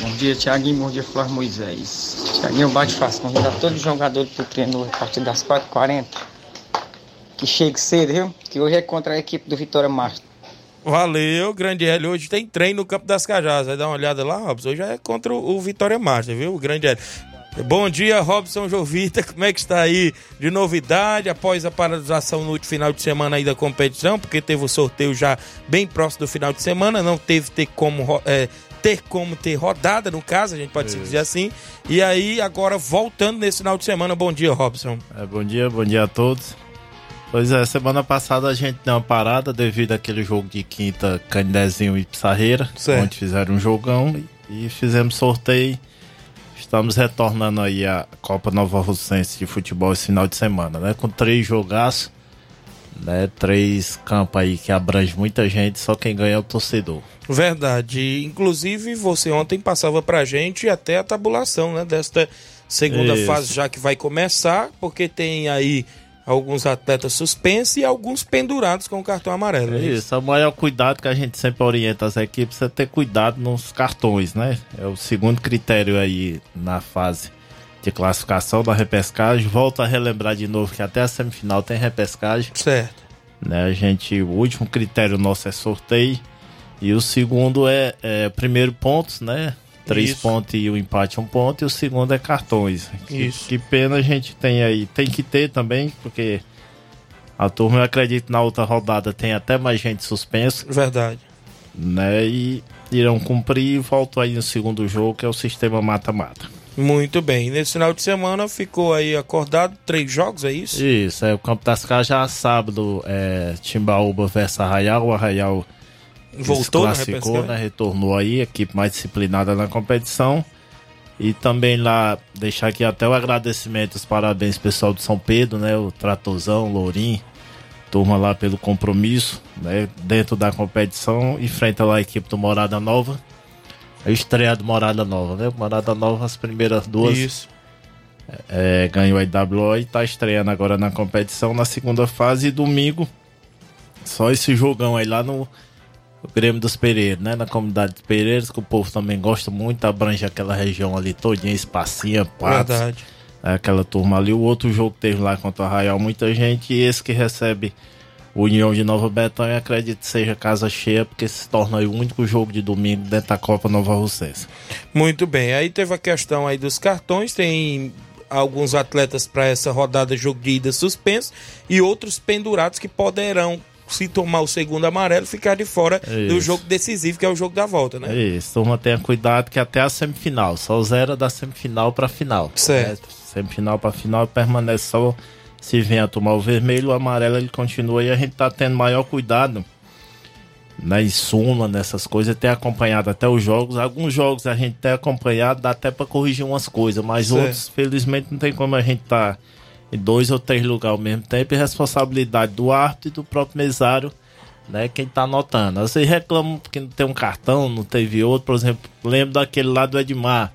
Bom dia, Thiaguinho. Bom dia, Flávio Moisés. Thiaguinho, bate fácil. Convidar todos os jogadores pro treino a partir das 4h40. Que chegue cedo, viu? Que hoje é contra a equipe do Vitória Master. Valeu, grande Hélio. Hoje tem treino no Campo das Cajás. Vai dar uma olhada lá, Robson. Hoje é contra o Vitória Master, viu? O grande Hélio. Bom dia, Robson Jovita. Como é que está aí de novidade após a paralisação no último final de semana aí da competição? Porque teve o sorteio já bem próximo do final de semana. Não teve ter como, é, ter como ter rodada, no caso, a gente pode se dizer assim. E aí, agora voltando nesse final de semana. Bom dia, Robson. É, bom dia, bom dia a todos. Pois é, semana passada a gente deu uma parada devido àquele jogo de quinta, Candezinho e Pissarreira, Certo. onde fizeram um jogão e, fizemos sorteio. Estamos retornando aí a Copa Nova Russense de futebol esse final de semana, né? Com três jogaços, né? Três campos aí que abrange muita gente, só quem ganha é o torcedor. Verdade. Inclusive, você ontem passava pra gente até a tabulação, né? Desta segunda Isso. fase já que vai começar, porque tem aí alguns atletas suspensos e alguns pendurados com o cartão amarelo. É né? isso, o maior cuidado que a gente sempre orienta as equipes é ter cuidado nos cartões, né? É o segundo critério aí na fase de classificação da repescagem. Volto a relembrar de novo que até a semifinal tem repescagem. Certo. Né? A gente, o último critério nosso é sorteio. E o segundo é, é primeiro pontos, né? Três Isso. pontos e o empate um ponto. E o segundo é cartões. Que, Isso. que pena a gente tem aí. Tem que ter também, porque a turma, eu acredito, na outra rodada tem até mais gente suspensa. Verdade. Né? E irão cumprir e voltam aí no segundo jogo, que é o sistema mata-mata. Muito bem. Nesse final de semana ficou aí acordado três jogos, é isso? Isso, é o Campo das Cajás, sábado, é, Timbaúba versus Arraial. O Arraial Voltou na classificou, repescagem? né? Retornou aí, equipe mais disciplinada na competição. E também lá, deixar aqui até o agradecimento, os parabéns pessoal do São Pedro, né? O Tratorzão, Lourim, turma lá pelo compromisso, né? Dentro da competição, enfrenta lá a equipe do Morada Nova. A estreia do Morada Nova, né? Morada Nova, as primeiras duas. Isso. É, ganhou a IWO e tá estreando agora na competição na segunda fase e domingo. Só esse jogão aí lá no o Grêmio dos Pereiros, né? Na comunidade dos Pereiros, que o povo também gosta muito, abrange aquela região ali todinha, Espacinha, Patos. Verdade. É Aquela turma ali. O outro jogo que teve lá contra o Arraial, muita gente. E esse que recebe o União de Nova Betânia, acredito que seja casa cheia, porque se torna aí o único jogo de domingo dentro da Copa Nova Russense. Muito bem. Aí teve a questão aí dos cartões, tem alguns atletas para essa rodada jogo de ida suspenso e outros pendurados que poderão se tomar o segundo amarelo ficar de fora do Isso. jogo decisivo que é o jogo da volta, né? Isso, turma tenha cuidado que até a semifinal, só zero da semifinal pra final. Certo. Né? Semifinal pra final permanece só se vem a tomar o vermelho, o amarelo ele continua e a gente tá tendo maior cuidado na súmula, nessas coisas, ter acompanhado até os jogos. Alguns jogos a gente tem acompanhado, dá até pra corrigir umas coisas, mas Certo. outros, felizmente, não tem como a gente tá em dois ou três lugares ao mesmo tempo e responsabilidade do árbitro e do próprio mesário né? Quem tá anotando. Às vezes reclamam que não tem um cartão, não teve outro. Por exemplo, lembro daquele lá do Edmar.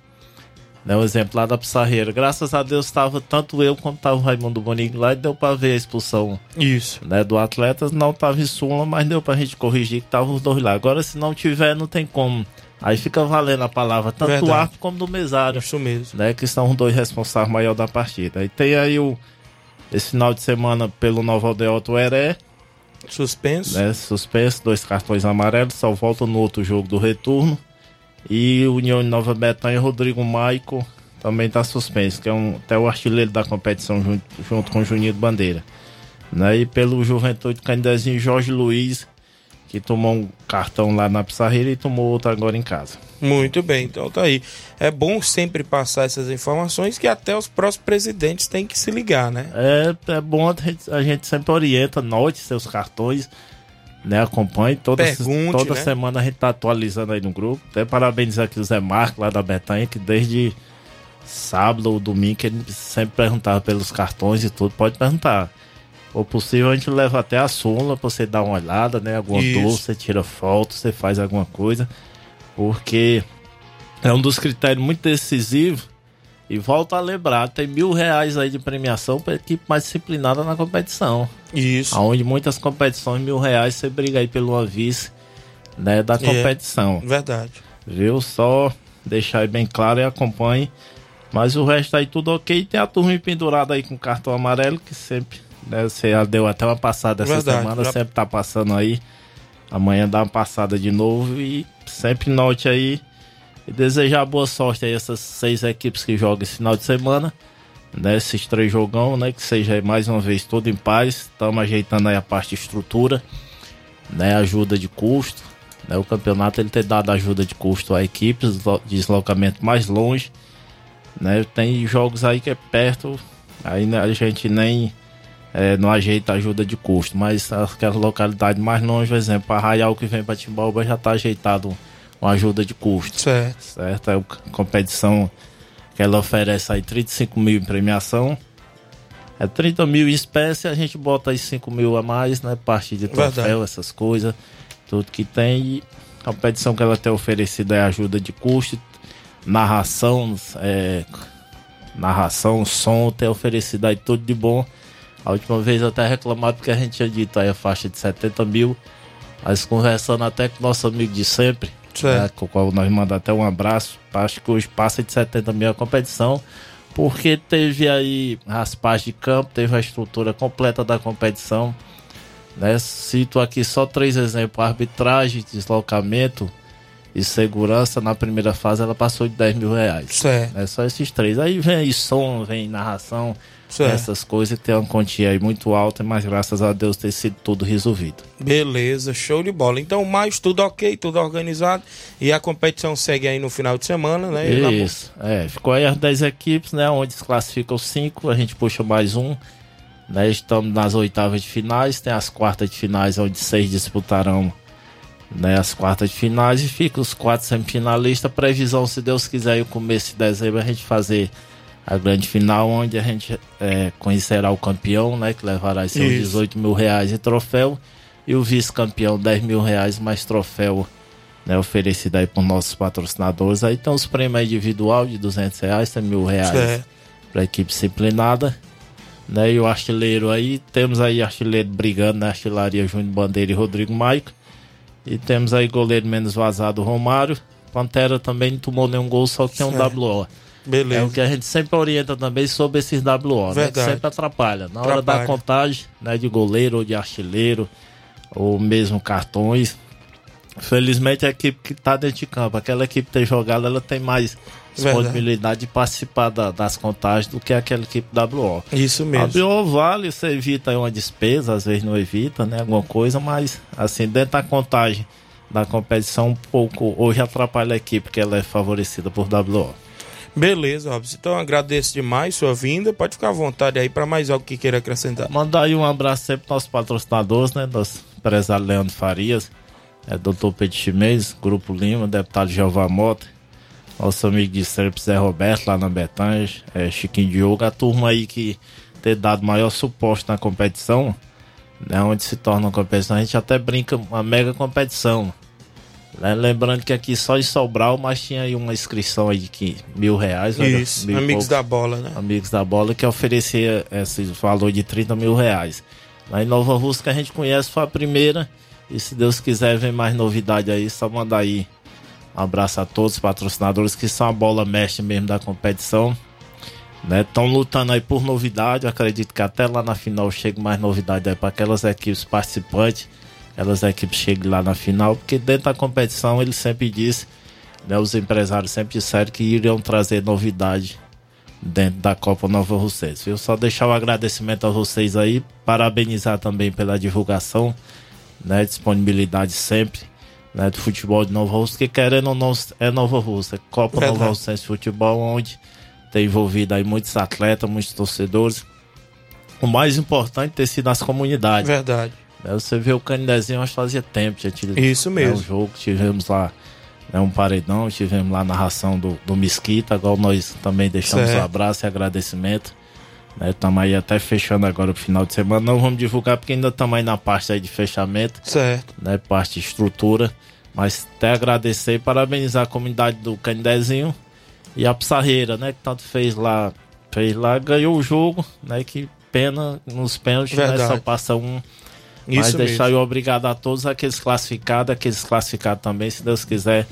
Né, o exemplo lá da Pissarreira. Graças a Deus estava tanto eu quanto tava o Raimundo Boninho lá e deu pra ver a expulsão Isso. né, do atleta. Não tava em súmula, mas deu pra gente corrigir que tava os dois lá. Agora, se não tiver, não tem como. Aí fica valendo a palavra tanto do Verdade. árbitro como do mesário. Isso mesmo. Né, que são os dois responsáveis maior da partida. E tem aí o, esse final de semana pelo Nova Aldeota o Heré. Suspenso. Né, suspenso, dois cartões amarelos, só volta no outro jogo do retorno. E União de Nova Betânia, Rodrigo Maico, também está suspenso, que é um, até o artilheiro da competição junto, junto com o Juninho de Bandeira. Né, e pelo Juventude Candezinho, Jorge Luiz, que tomou um cartão lá na Pissarreira e tomou outro agora em casa. Muito bem, então tá aí. É bom sempre passar essas informações que até os próximos presidentes têm que se ligar, né? É, é bom a gente, a gente sempre orienta, note seus cartões, né? Acompanhe. Toda, Pergunte, toda né? semana a gente tá atualizando aí no grupo. Até parabenizar aqui o Zé Marco lá da Betanha, que desde sábado ou domingo ele sempre perguntava pelos cartões e tudo. Pode perguntar. Ou possível, a gente leva até a súmula pra você dar uma olhada, né? Alguma Isso. dúvida, você tira foto, você faz alguma coisa. Porque é um dos critérios muito decisivos. E volto a lembrar, tem mil reais aí de premiação para equipe mais disciplinada na competição. Isso. Onde muitas competições, mil reais, você briga aí pelo vice né, da competição. É, verdade. Viu? Só deixar aí bem claro e acompanhe. Mas o resto aí tudo ok. Tem a turma pendurada aí com cartão amarelo, que sempre, né, você já deu até uma passada essa Verdade, semana, já- sempre tá passando aí. Amanhã dá uma passada de novo e sempre note aí e desejar boa sorte aí a essas seis equipes que jogam esse final de semana. Né, esses três jogão, né? Que seja aí mais uma vez tudo em paz. Estamos ajeitando aí a parte de estrutura, né? Ajuda de custo. Né, o campeonato ele tem dado ajuda de custo a equipes, deslo- deslocamento mais longe. Né, tem jogos aí que é perto, aí né, a gente nem é, não ajeita ajuda de custo, mas aquela localidade mais longe, por exemplo, Arraial que vem para Timbaúba já está ajeitado uma ajuda de custo. Certo. Certo? É a competição que ela oferece aí 35 mil em premiação. É 30 mil em espécie, a gente bota aí 5 mil a mais, né? Parte de troféu, Verdade. essas coisas, tudo que tem. E a competição que ela tem oferecido é ajuda de custo, narração, é, narração, som, tem oferecido aí tudo de bom. A última vez eu até reclamado porque a gente tinha dito aí a faixa de 70 mil, mas conversando até com nosso amigo de sempre, né, com o qual nós mandamos até um abraço, acho que hoje passa de 70 mil a competição, porque teve aí raspagem de campo, teve a estrutura completa da competição. Né? Cito aqui só três exemplos: arbitragem, deslocamento e segurança. Na primeira fase ela passou de 10 mil reais. Certo. É só esses três. Aí vem aí som, vem narração, Certo. essas coisas que tem uma quantia aí muito alta, mas graças a Deus tem sido tudo resolvido. Beleza, show de bola. Então, mais tudo ok, tudo organizado. E a competição segue aí no final de semana, né? E Isso, é, ficou aí as 10 equipes, né? Onde se classificam os 5, a gente puxa mais um. Né, estamos nas oitavas de finais, tem as quartas de finais, onde seis disputarão né, as quartas de finais e fica os quatro semifinalistas. Previsão, se Deus quiser, o começo de dezembro a gente fazer a grande final, onde a gente é, conhecerá o campeão, né? Que levará seus Isso. 18 mil reais em troféu. E o vice-campeão, 10 mil reais mais troféu né, oferecido aí por nossos patrocinadores. Aí tem os prêmios individual de 200 reais, tem mil reais Certo. para a equipe disciplinada. Né, e o artilheiro aí, temos aí artilheiro brigando na artilharia Júnior Bandeira e Rodrigo Maico. E temos aí goleiro menos vazado Romário. Pantera também não tomou nenhum gol, só que tem um. WO. Beleza. É o que a gente sempre orienta também sobre esses WO, né? Que Verdade. sempre atrapalha. Na hora Atrapalha. da contagem, né, de goleiro ou de artilheiro, ou mesmo cartões. Felizmente a equipe que tá dentro de campo, aquela equipe que tem jogado, ela tem mais Verdade. disponibilidade de participar da- das contagens do que aquela equipe WO. Isso mesmo. A WO vale, você evita uma despesa, às vezes não evita, né? Alguma coisa, mas assim, dentro da contagem da competição, um pouco hoje atrapalha a equipe que ela é favorecida por WO. Beleza, Robson. Então agradeço demais sua vinda. Pode ficar à vontade aí para mais algo que queira acrescentar. Mandar aí um abraço sempre para nossos patrocinadores, né? Nosso empresário Leandro Farias, é, Dr. Pedro Chimenez, Grupo Lima, deputado Jeová Mota, nosso amigo de sempre Zé Roberto lá na Betanha, é, Chiquinho Diogo, a turma aí que tem dado maior suporte na competição, né? Onde se torna uma competição, a gente até brinca uma mega competição. Né? Lembrando que aqui só em Sobral, mas tinha aí uma inscrição aí de mil reais. né? Isso, Mil amigos poucos da bola, né? amigos da bola que oferecia esse valor de 30 mil reais. Lá em Nova Rússia que a gente conhece foi a primeira. E se Deus quiser vem mais novidade aí, só mandar aí um abraço a todos os patrocinadores que são a bola mestre mesmo da competição. Estão lutando aí por novidade. Eu acredito que até lá na final chegue mais novidade aí para aquelas equipes participantes. Aquelas equipes cheguem lá na final. Porque dentro da competição ele sempre disse, né, os empresários sempre disseram que iriam trazer novidade dentro da Copa Nova Russense. Eu só deixar o agradecimento a vocês aí, parabenizar também pela divulgação né? Disponibilidade sempre né, do futebol de Nova Rússia, que querendo ou não é Nova Rússia, Copa Verdade. Nova Rússia de Futebol, onde tem envolvido aí muitos atletas, muitos torcedores. O mais importante ter sido as comunidades. Verdade. Você vê o Canidezinho, acho que fazia tempo, já tive, Isso mesmo. Né, um jogo, tivemos lá né, um paredão, tivemos lá a narração do, do Mesquita, agora nós também deixamos certo. um abraço e agradecimento. Estamos né, aí até fechando agora o final de semana. Não vamos divulgar porque ainda estamos aí na parte aí de fechamento. Certo. Né, parte de estrutura. Mas até agradecer e parabenizar a comunidade do Candezinho e a Pissarreira, né? Que tanto fez lá, fez lá, ganhou o jogo, né? Que pena nos pênaltis, né? Só passa um. Isso Mas deixar mesmo. eu obrigado a todos aqueles classificados, aqueles classificados também, se Deus quiser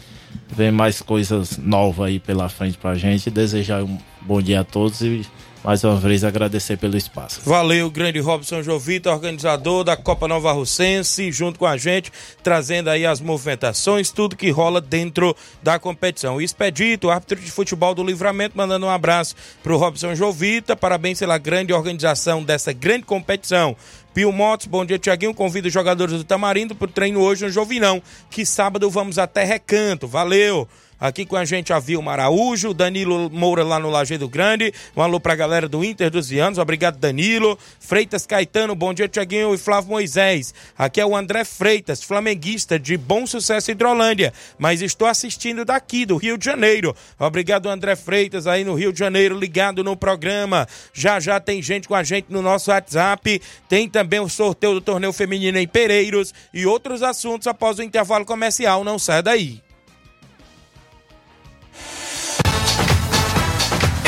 ver mais coisas novas aí pela frente pra gente. Desejar um bom dia a todos e mais uma vez agradecer pelo espaço. Valeu, grande Robson Jovita, organizador da Copa Nova Russense, junto com a gente, trazendo aí as movimentações, tudo que rola dentro da competição. O Expedito, árbitro de futebol do Livramento, mandando um abraço pro Robson Jovita, parabéns pela grande organização dessa grande competição. Pio Motos, bom dia, Tiaguinho. Convido os jogadores do Tamarindo para o treino hoje no Jovinão, que sábado vamos até Recanto. Valeu! Aqui com a gente a Vilma Araújo, Danilo Moura lá no Lajeado Grande. Um alô pra galera do Inter dos Vianos. Obrigado, Danilo. Freitas Caetano, bom dia, Tiaguinho e Flávio Moisés. Aqui é o André Freitas, flamenguista de bom sucesso Hidrolândia, mas estou assistindo daqui do Rio de Janeiro. Obrigado, André Freitas, aí no Rio de Janeiro, ligado no programa. Já já tem gente com a gente no nosso WhatsApp. Tem também o sorteio do torneio feminino em Pereiros e outros assuntos após o intervalo comercial. Não sai daí.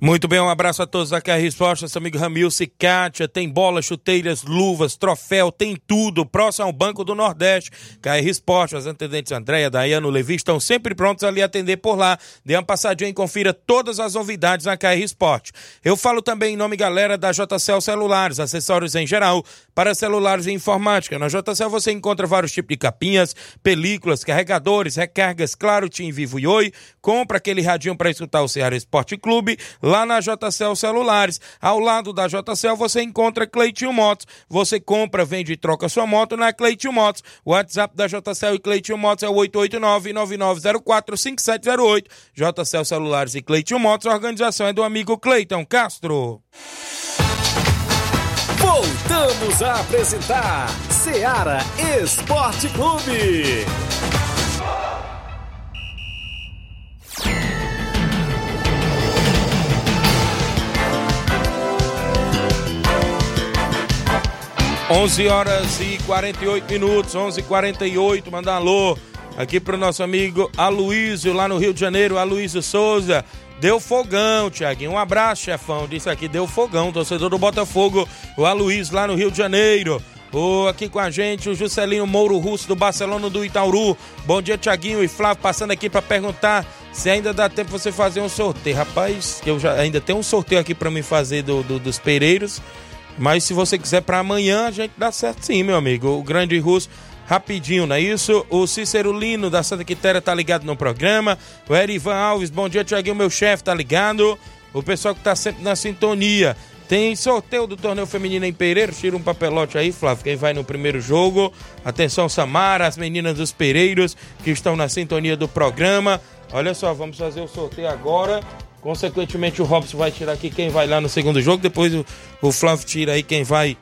Muito bem, um abraço a todos da KR Esporte, nosso amigo Ramil Cicatia, tem bolas, chuteiras, luvas, troféu, tem tudo, próximo ao Banco do Nordeste, KR Esporte, as atendentes Andréia, Daiano, Levi estão sempre prontos ali atender por lá, dê uma passadinha e confira todas as novidades na KR Esporte. Eu falo também em nome, galera, da JCL Celulares, acessórios em geral, para celulares e informática. Na JCL você encontra vários tipos de capinhas, películas, carregadores, recargas, claro, Tim Vivo e Oi, compra aquele radinho para escutar o Ceará Esporte Clube, lá na JCL Celulares. Ao lado da JCL você encontra Cleitinho Motos. Você compra, vende e troca sua moto na Cleitinho Motos. O WhatsApp da JCL e Cleitinho Motos é o 889-9904-5708. JCL Celulares e Cleitinho Motos, a organização é do amigo Cleiton Castro. Voltamos a apresentar Seara Esporte Clube. 11 horas e 48 minutos, 11 e 48 manda um alô aqui pro nosso amigo Aloísio, lá no Rio de Janeiro, Aloísio Souza. Deu fogão, Tiaguinho. Um abraço, chefão. Disse aqui, deu fogão, torcedor do Botafogo, o Aloísio, lá no Rio de Janeiro. O, aqui com a gente, o Juscelino Mouro Russo, do Barcelona do Itauru. Bom dia, Tiaguinho e Flávio, passando aqui para perguntar se ainda dá tempo você fazer um sorteio. Rapaz, eu já ainda tenho um sorteio aqui para me fazer do, do, dos Pereiros. Mas se você quiser para amanhã, a gente dá certo sim, meu amigo. O grande russo, rapidinho, não é isso? O Cícero Lino da Santa Quitéria tá ligado no programa. O Erivan Alves, bom dia, Tiaguinho, meu chefe, tá ligado? O pessoal que tá sempre na sintonia. Tem sorteio do torneio feminino em Pereiro. Tira um papelote aí, Flávio. Quem vai no primeiro jogo. Atenção, Samara, as meninas dos Pereiros que estão na sintonia do programa. Olha só, vamos fazer o sorteio agora. Consequentemente, o Robson vai tirar aqui quem vai lá no segundo jogo. Depois o, o Flávio tira aí quem vai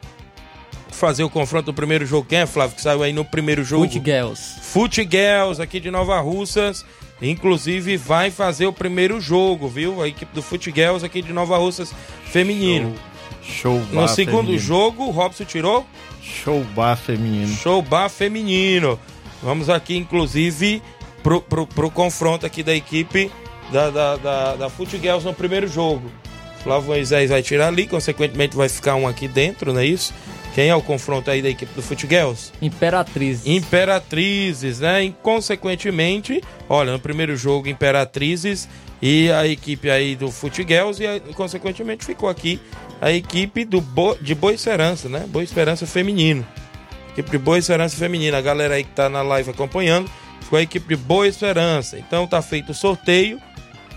fazer o confronto do primeiro jogo. Quem é, Flávio, que saiu aí no primeiro jogo? Fute Girls. Fute Girls, aqui de Nova Russas. Inclusive, vai fazer o primeiro jogo, viu? A equipe do Fute Girls aqui de Nova Russas feminino. Show, show No segundo feminino. jogo, o Robson tirou? Show bar feminino. Show bar feminino. Vamos aqui, inclusive, pro, pro, pro confronto aqui da equipe da, da, da, da no primeiro jogo. Flávio Moisés vai tirar ali, consequentemente vai ficar um aqui dentro, não é isso? Quem é o confronto aí da equipe do Futiguels? Imperatrizes. Imperatrizes, né? E, consequentemente, olha, no primeiro jogo, Imperatrizes e a equipe aí do Futiguels e, consequentemente, ficou aqui a equipe do Bo... de Boa Esperança, né? Boa Esperança Feminino. Equipe de Boa Esperança Feminina. A galera aí que tá na live acompanhando, ficou a equipe de Boa Esperança. Então tá feito o sorteio.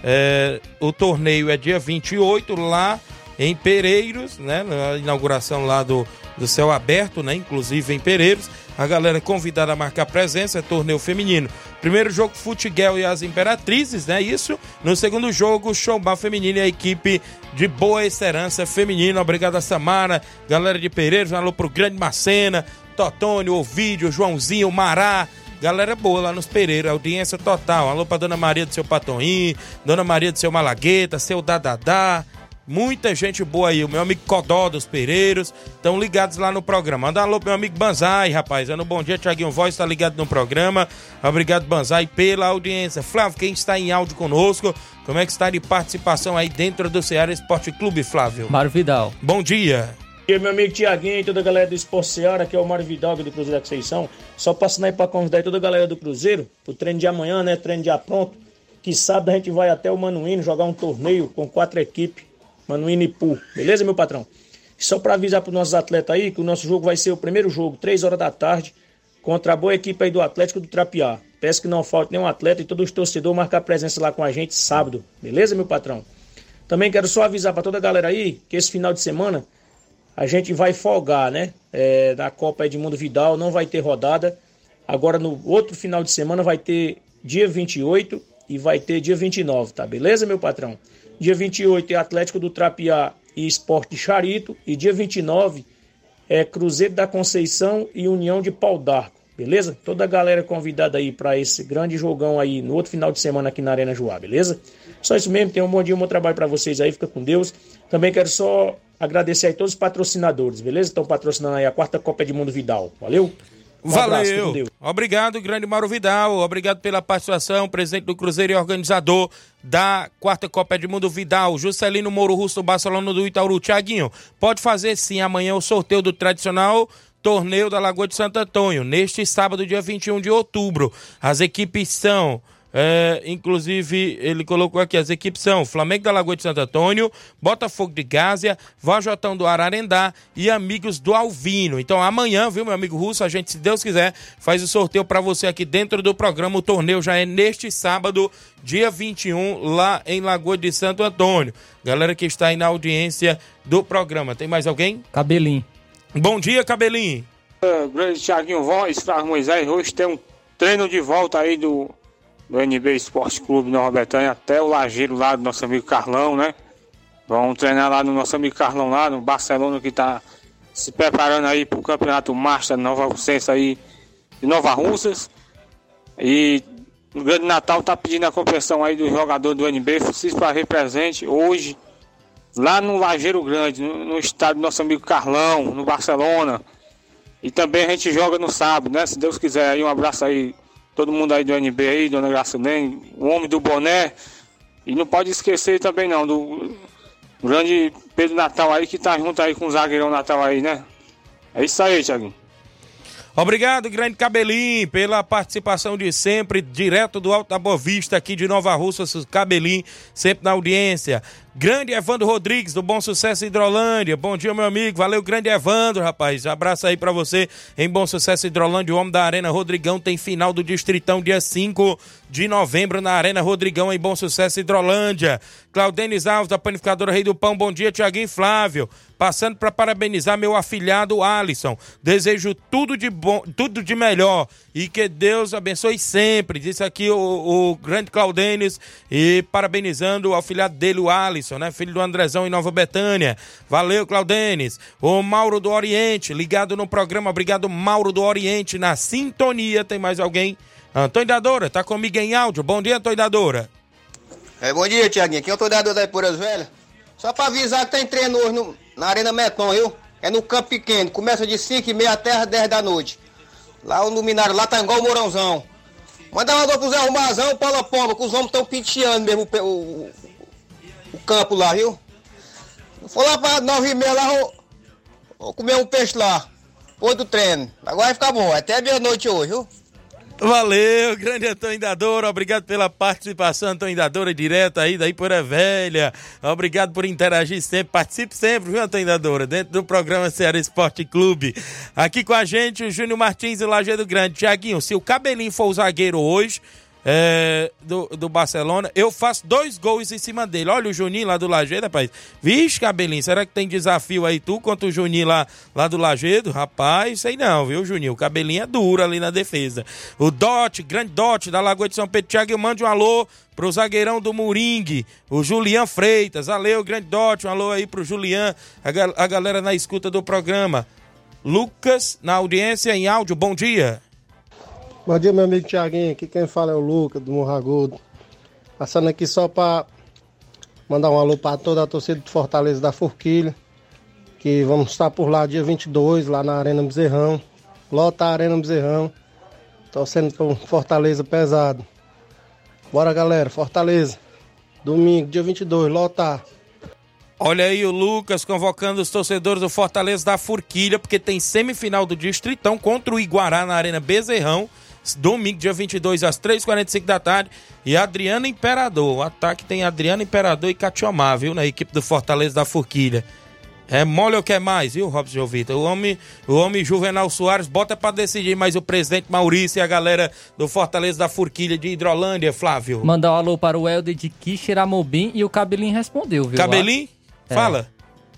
É... o torneio é dia 28 lá em Pereiros, né? Na inauguração lá do do céu aberto, né? Inclusive em Pereiros. A galera convidada a marcar presença, é torneio feminino. Primeiro jogo, Futiguel e as Imperatrizes, né? Isso. No segundo jogo, Showbar Feminino e a equipe de Boa Esperança Feminina. Obrigado a Samara, galera de Pereiros. Alô pro Grande Macena, Totônio, Ovídio, Joãozinho, Mará. Galera boa lá nos Pereiros, audiência total. alô pra Dona Maria do seu Patoim, Dona Maria do seu Malagueta, seu Dadadá. Muita gente boa aí, o meu amigo Codó dos Pereiros, estão ligados lá no programa. Manda alô pro meu amigo Banzai, rapaz. Dando bom dia, Tiaguinho Voz, tá ligado no programa. Obrigado, Banzai, pela audiência. Flávio, quem está em áudio conosco, como é que está de participação aí dentro do Ceará Esporte Clube, Flávio? Mário Vidal. Bom dia. E meu amigo Tiaguinho e toda a galera do Esporte Ceará, que é o Mário Vidal do Cruzeiro da Conceição. Só passando aí para convidar toda a galera do Cruzeiro, pro treino de amanhã, né? Treino já pronto. Que sábado a gente vai até o Manuíno jogar um torneio com quatro equipes Mano Inipu. Beleza, meu patrão? Só para avisar para os nossos atletas aí que o nosso jogo vai ser o primeiro jogo, 3 horas da tarde, contra a boa equipe aí do Atlético do Trapiá. Peço que não falte nenhum atleta e todos os torcedores marcar presença lá com a gente sábado. Beleza, meu patrão? Também quero só avisar para toda a galera aí que esse final de semana a gente vai folgar, né? É, da Copa Edmundo Vidal, não vai ter rodada. Agora no outro final de semana vai ter dia 28 e vai ter dia 29, tá? Beleza, meu patrão? Dia 28 é Atlético do Trapiá e Esporte Charito. E dia 29 é Cruzeiro da Conceição e União de Pau d'Arco. Beleza? Toda a galera convidada aí para esse grande jogão aí no outro final de semana aqui na Arena Joá, beleza? Só isso mesmo, tenham um bom dia, um bom trabalho para vocês aí, fica com Deus. Também quero só agradecer aí todos os patrocinadores, beleza? Estão patrocinando aí a quarta Copa de Mundo Vidal. Valeu? Um Valeu. Abraço, Obrigado, grande Mauro Vidal. Obrigado pela participação, presidente do Cruzeiro e organizador da quarta Copa Edmundo Vidal. Juscelino Moro Russo, Barcelona do Itaúru. Tiaguinho, pode fazer sim amanhã o sorteio do tradicional torneio da Lagoa de Santo Antônio, neste sábado, dia 21 de outubro. As equipes são é, inclusive, ele colocou aqui: as equipes são Flamengo da Lagoa de Santo Antônio, Botafogo de Gásia, Vajotão do Ararendá e Amigos do Alvino. Então, amanhã, viu, meu amigo Russo? A gente, se Deus quiser, faz o sorteio para você aqui dentro do programa. O torneio já é neste sábado, dia 21, lá em Lagoa de Santo Antônio. Galera que está aí na audiência do programa. Tem mais alguém? Cabelinho. Bom dia, Cabelinho. Uh, grande Thiaguinho Voz, Flávio Moisés. Hoje tem um treino de volta aí do do NB Esporte Clube Nova Betânia até o Lajeiro lá do nosso amigo Carlão, né? Vamos treinar lá no nosso amigo Carlão lá no Barcelona que tá se preparando aí pro Campeonato Master Nova Russense aí de Nova Russas. E o Grande Natal tá pedindo a compreensão aí do jogador do NB, Francisco para presente hoje lá no Lajeiro Grande, no, no estádio do nosso amigo Carlão, no Barcelona. E também a gente joga no sábado, né? Se Deus quiser aí, um abraço aí todo mundo aí do NB aí, Dona Nem, o homem do boné. E não pode esquecer também não, do grande Pedro Natal aí que tá junto aí com o zagueirão Natal aí, né? É isso aí, Thiaguinho. Obrigado, grande Cabelinho, pela participação de sempre, direto do Alto da Boa Vista, aqui de Nova Russa, Cabelinho, sempre na audiência. Grande Evandro Rodrigues, do Bom Sucesso Hidrolândia. Bom dia, meu amigo. Valeu, grande Evandro, rapaz. Abraço aí para você em Bom Sucesso Hidrolândia. O homem da Arena Rodrigão tem final do Distritão dia 5 de novembro na Arena Rodrigão em Bom Sucesso Hidrolândia. Claudenis Alves, da Panificadora Rei do Pão. Bom dia, Tiaguinho Flávio. Passando para parabenizar meu afilhado Alisson. Desejo tudo de bom, tudo de melhor e que Deus abençoe sempre. Disse aqui o, o grande Claudenis e parabenizando o afilhado dele, o Alisson, né? Filho do Andrezão em Nova Betânia. Valeu, Claudenis. O Mauro do Oriente, ligado no programa. Obrigado, Mauro do Oriente, na sintonia. Tem mais alguém? Antônio Dadora, tá comigo em áudio. Bom dia, Antônio Dadora. É, bom dia, Tiaguinho. Aqui é o Antônio Dadora da Ipuras Velhas. Só pra avisar que tem treino hoje no, na Arena Meton, viu? É no campo pequeno. Começa de 5 e meia até as 10 da noite. Lá o luminário, lá tá igual o Mourãozão. Manda uma pro Zé Arrumazão, Paula Pomba, que os homens estão penteando mesmo o, o, o, campo lá, viu? For lá pra nove e meia lá, vou, vou comer um peixe lá. Depois do treino. Agora vai ficar bom, até meia-noite hoje, viu? Valeu, grande Antônio Dadora, obrigado pela participação, Antônio Dadora, direto aí daí por Velha. Obrigado por interagir sempre, participe sempre, viu, Antônio Dadora, dentro do programa Ceará Esporte Clube. Aqui com a gente o Júnior Martins e o Lajeado Grande. Tiaguinho, se o Cabelinho for o zagueiro hoje, é, do, do Barcelona, eu faço dois gols em cima dele. Olha o Juninho lá do Lagedo, rapaz. Vixe, cabelinho, será que tem desafio aí tu contra o Juninho lá, lá do Lagedo? Rapaz, sei não, viu, Juninho? O cabelinho é duro ali na defesa. O Dote, grande Dote da Lagoa de São Pedro Thiago, eu mando um alô pro zagueirão do Moringue, o Julian Freitas. Valeu, grande Dote, um alô aí pro Julian, a, a galera na escuta do programa. Lucas, na audiência em áudio, bom dia. Bom dia, meu amigo Tiaguinho. Aqui quem fala é o Lucas, do Morragudo. Passando aqui só para mandar um alô para toda a torcida de Fortaleza da Forquilha. Que vamos estar por lá dia 22, lá na Arena Bezerrão. Lota a Arena Bezerrão. Torcendo com Fortaleza pesado. Bora, galera. Fortaleza. Domingo, dia 22, lotar. Olha aí o Lucas convocando os torcedores do Fortaleza da Forquilha, porque tem semifinal do Distritão contra o Iguará na Arena Bezerrão domingo, dia 22, às 3h45 da tarde. E Adriano Imperador. O ataque tem Adriano Imperador e Catiomar, viu? Na equipe do Fortaleza da Forquilha. É mole ou quer mais, viu, Robson Jovita? O homem, o homem Juvenal Soares bota para decidir, mas o presidente Maurício e a galera do Fortaleza da Forquilha de Hidrolândia, Flávio. Mandar um alô para o Helder de Quixeramobim e o Cabelinho respondeu, viu? Cabelinho? É.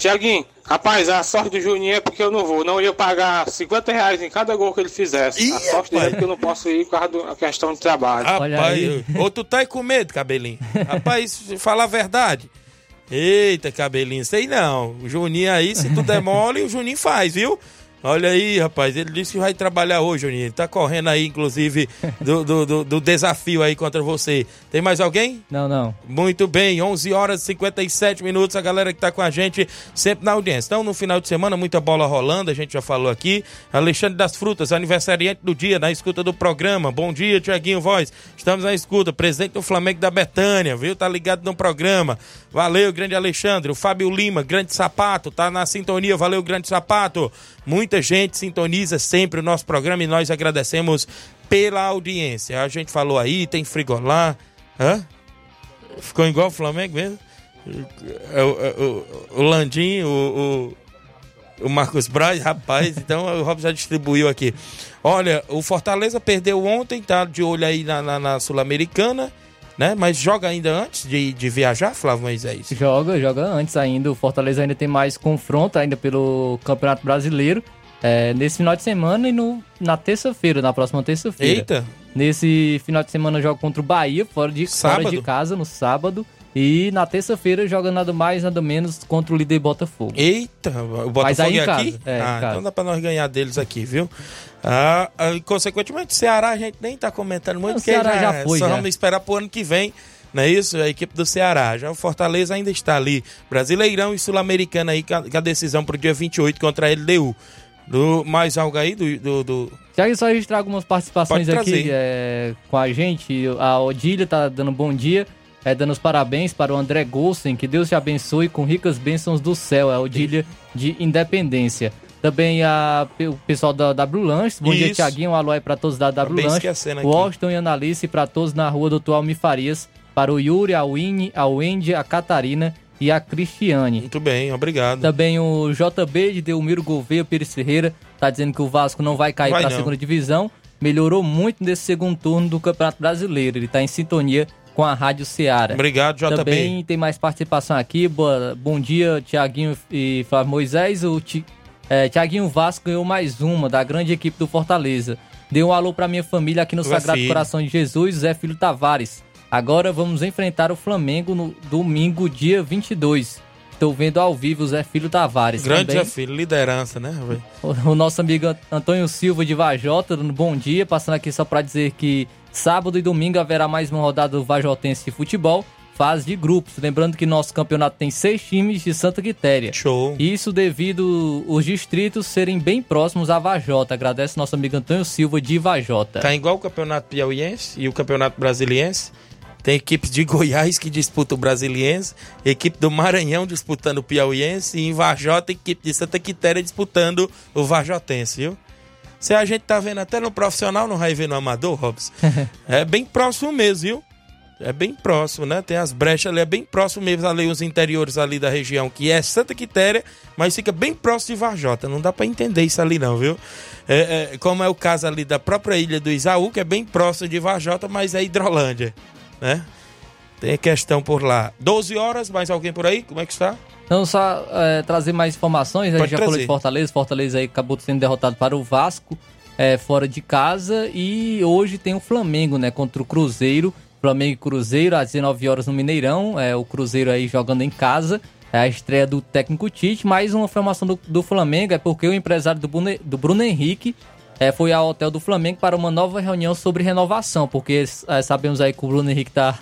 Tiaguinho, rapaz, a sorte do Juninho é porque eu não vou. Não ia pagar 50 reais em cada gol que ele fizesse. Ih, a sorte dele é que eu não posso ir por causa da questão de trabalho. Rapaz, ou tu tá aí com medo, cabelinho. Rapaz, fala a verdade. Eita, cabelinho, sei não. O Juninho aí, se tu demole, o Juninho faz, viu? Olha aí, rapaz, ele disse que vai trabalhar hoje, Juninho. Ele tá correndo aí, inclusive, do, do, do, do, desafio aí contra você. Tem mais alguém? Não, não. Muito bem, 11 horas e 57 minutos. A galera que tá com a gente sempre na audiência. Então, no final de semana, muita bola rolando, a gente já falou aqui. Alexandre das Frutas, aniversariante do dia, na escuta do programa. Bom dia, Tiaguinho Voz. Estamos na escuta. Presidente do Flamengo da Betânia, viu? Tá ligado no programa. Valeu, grande Alexandre. O Fábio Lima, grande sapato, tá na sintonia. Valeu, grande sapato. Muita gente sintoniza sempre o nosso programa e nós agradecemos pela audiência. A gente falou aí, tem frigolá. Hã? Ficou igual o Flamengo mesmo? O, o, o, o Landim, o, o, o Marcos Braz, rapaz, então o Rob já distribuiu aqui. Olha, o Fortaleza perdeu ontem, tá de olho aí na, na, na Sul-Americana né? Mas joga ainda antes de, de viajar, Flávio Moisés? Joga, joga antes ainda. O Fortaleza ainda tem mais confronto ainda pelo Campeonato Brasileiro. É, nesse final de semana e no, na terça-feira, na próxima terça-feira. Eita! Nesse final de semana joga contra o Bahia, fora de, fora de casa, no sábado. E na terça-feira joga nada mais, nada menos contra o líder Botafogo. Eita, o Botafogo Mas aí é aqui? É, ah, então dá pra nós ganhar deles aqui, viu? Ah, consequentemente, Ceará a gente nem tá comentando muito, porque Ceará já, já foi, só já. vamos esperar pro ano que vem, não é isso? A equipe do Ceará. Já o Fortaleza ainda está ali. Brasileirão e Sul-Americana aí, com a, decisão pro dia 28 contra a LDU. Do, mais algo aí do. do, do... Já só registrar algumas participações aqui é, com a gente. A Odília tá dando bom dia é, dando os parabéns para o André Golsen, que Deus te abençoe com ricas bênçãos do céu, é o dia de Independência. Também a, o pessoal da W Lanches, bom Isso. dia Tiaguinho, um alô aí para todos da W Lanches, Washington e Analice para todos na rua Doutor Almi Farias, para o Yuri, a Winnie, a Wendy, a Catarina e a Cristiane. Muito bem, obrigado. Também o JB de Delmiro Gouveia Pires Ferreira, tá dizendo que o Vasco não vai cair para a segunda divisão, melhorou muito nesse segundo turno do Campeonato Brasileiro, ele está em sintonia com a Rádio Ceará. Obrigado, JB. Também tem mais participação aqui. Boa, bom dia, Tiaguinho e Flávio Moisés. O Ti, é, Tiaguinho Vasco ganhou mais uma da grande equipe do Fortaleza. Deu um alô para minha família aqui no Zé Sagrado. Coração de Jesus, Zé Filho Tavares. Agora vamos enfrentar o Flamengo no domingo, dia 22. Estou vendo ao vivo o Zé Filho Tavares. Grande também. Zé Filho, liderança, né? O, o nosso amigo Antônio Silva de Vajota, dando bom dia, passando aqui só para dizer que Sábado e domingo haverá mais uma rodada do Vajotense de futebol. fase de grupos. Lembrando que nosso campeonato tem seis times de Santa Quitéria. Show. Isso devido os distritos serem bem próximos à Vajota. Agradece nosso amigo Antônio Silva de Vajota. Tá igual o campeonato piauiense e o campeonato brasiliense. Tem equipes de Goiás que disputam o brasiliense, equipe do Maranhão disputando o piauiense e em Vajota, equipe de Santa Quitéria disputando o vajotense, viu? Se a gente tá vendo até no profissional, não vai ver no amador, Robson. é bem próximo mesmo, viu? É bem próximo, né? Tem as brechas ali, é bem próximo mesmo ali, os interiores ali da região, que é Santa Quitéria, mas fica bem próximo de Varjota. Não dá para entender isso ali não, viu? É, é, como é o caso ali da própria ilha do Isaú, que é bem próximo de Varjota, mas é Hidrolândia, né? Tem questão por lá. 12 horas, mais alguém por aí? Como é que está? Não, só é, trazer mais informações. A Pode gente já falou trazer. de Fortaleza. Fortaleza aí acabou sendo derrotado para o Vasco é, fora de casa. E hoje tem o Flamengo, né? Contra o Cruzeiro. Flamengo e Cruzeiro às 19 horas no Mineirão. É, o Cruzeiro aí jogando em casa. É a estreia do técnico Tite. Mais uma informação do, do Flamengo é porque o empresário do Bruno, do Bruno Henrique é, foi ao hotel do Flamengo para uma nova reunião sobre renovação. Porque é, sabemos aí que o Bruno Henrique tá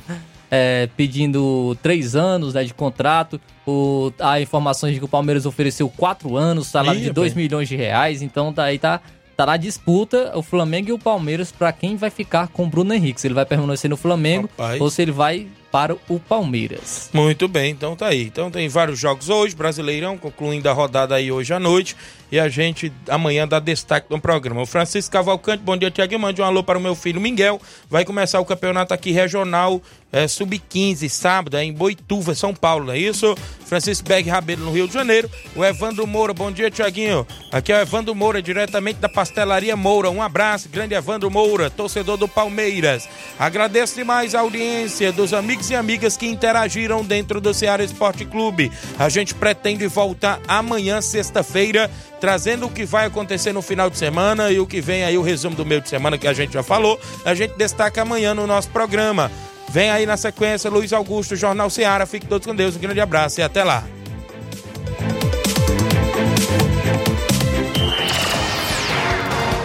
é, pedindo três anos né, de contrato. O, há informações de que o Palmeiras ofereceu quatro anos, salário Ih, de 2 rapaz. milhões de reais. Então daí tá, tá na disputa o Flamengo e o Palmeiras para quem vai ficar com o Bruno Henrique. Se ele vai permanecer no Flamengo Rapaz. ou se ele vai para o Palmeiras. Muito bem, então tá aí. Então tem vários jogos hoje, Brasileirão, concluindo a rodada aí hoje à noite. E a gente amanhã dá destaque no programa. O Francisco Cavalcante, bom dia, Tiago. Mande um alô para o meu filho Miguel. Vai começar o campeonato aqui regional, é, sub-15, sábado, em Boituva, São Paulo, não é isso? Francisco Berg Rabelo, no Rio de Janeiro. O Evandro Moura, bom dia, Tiaguinho. Aqui é o Evandro Moura, diretamente da Pastelaria Moura. Um abraço, grande Evandro Moura, torcedor do Palmeiras. Agradeço demais a audiência dos amigos e amigas que interagiram dentro do Ceará Esporte Clube. A gente pretende voltar amanhã, sexta-feira, trazendo o que vai acontecer no final de semana e o que vem aí, o resumo do meio de semana que a gente já falou. A gente destaca amanhã no nosso programa. Vem aí na sequência, Luiz Augusto, Jornal Ceará. Fique todos com Deus. Um grande abraço e até lá.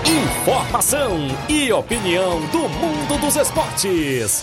Informação e opinião do mundo dos esportes.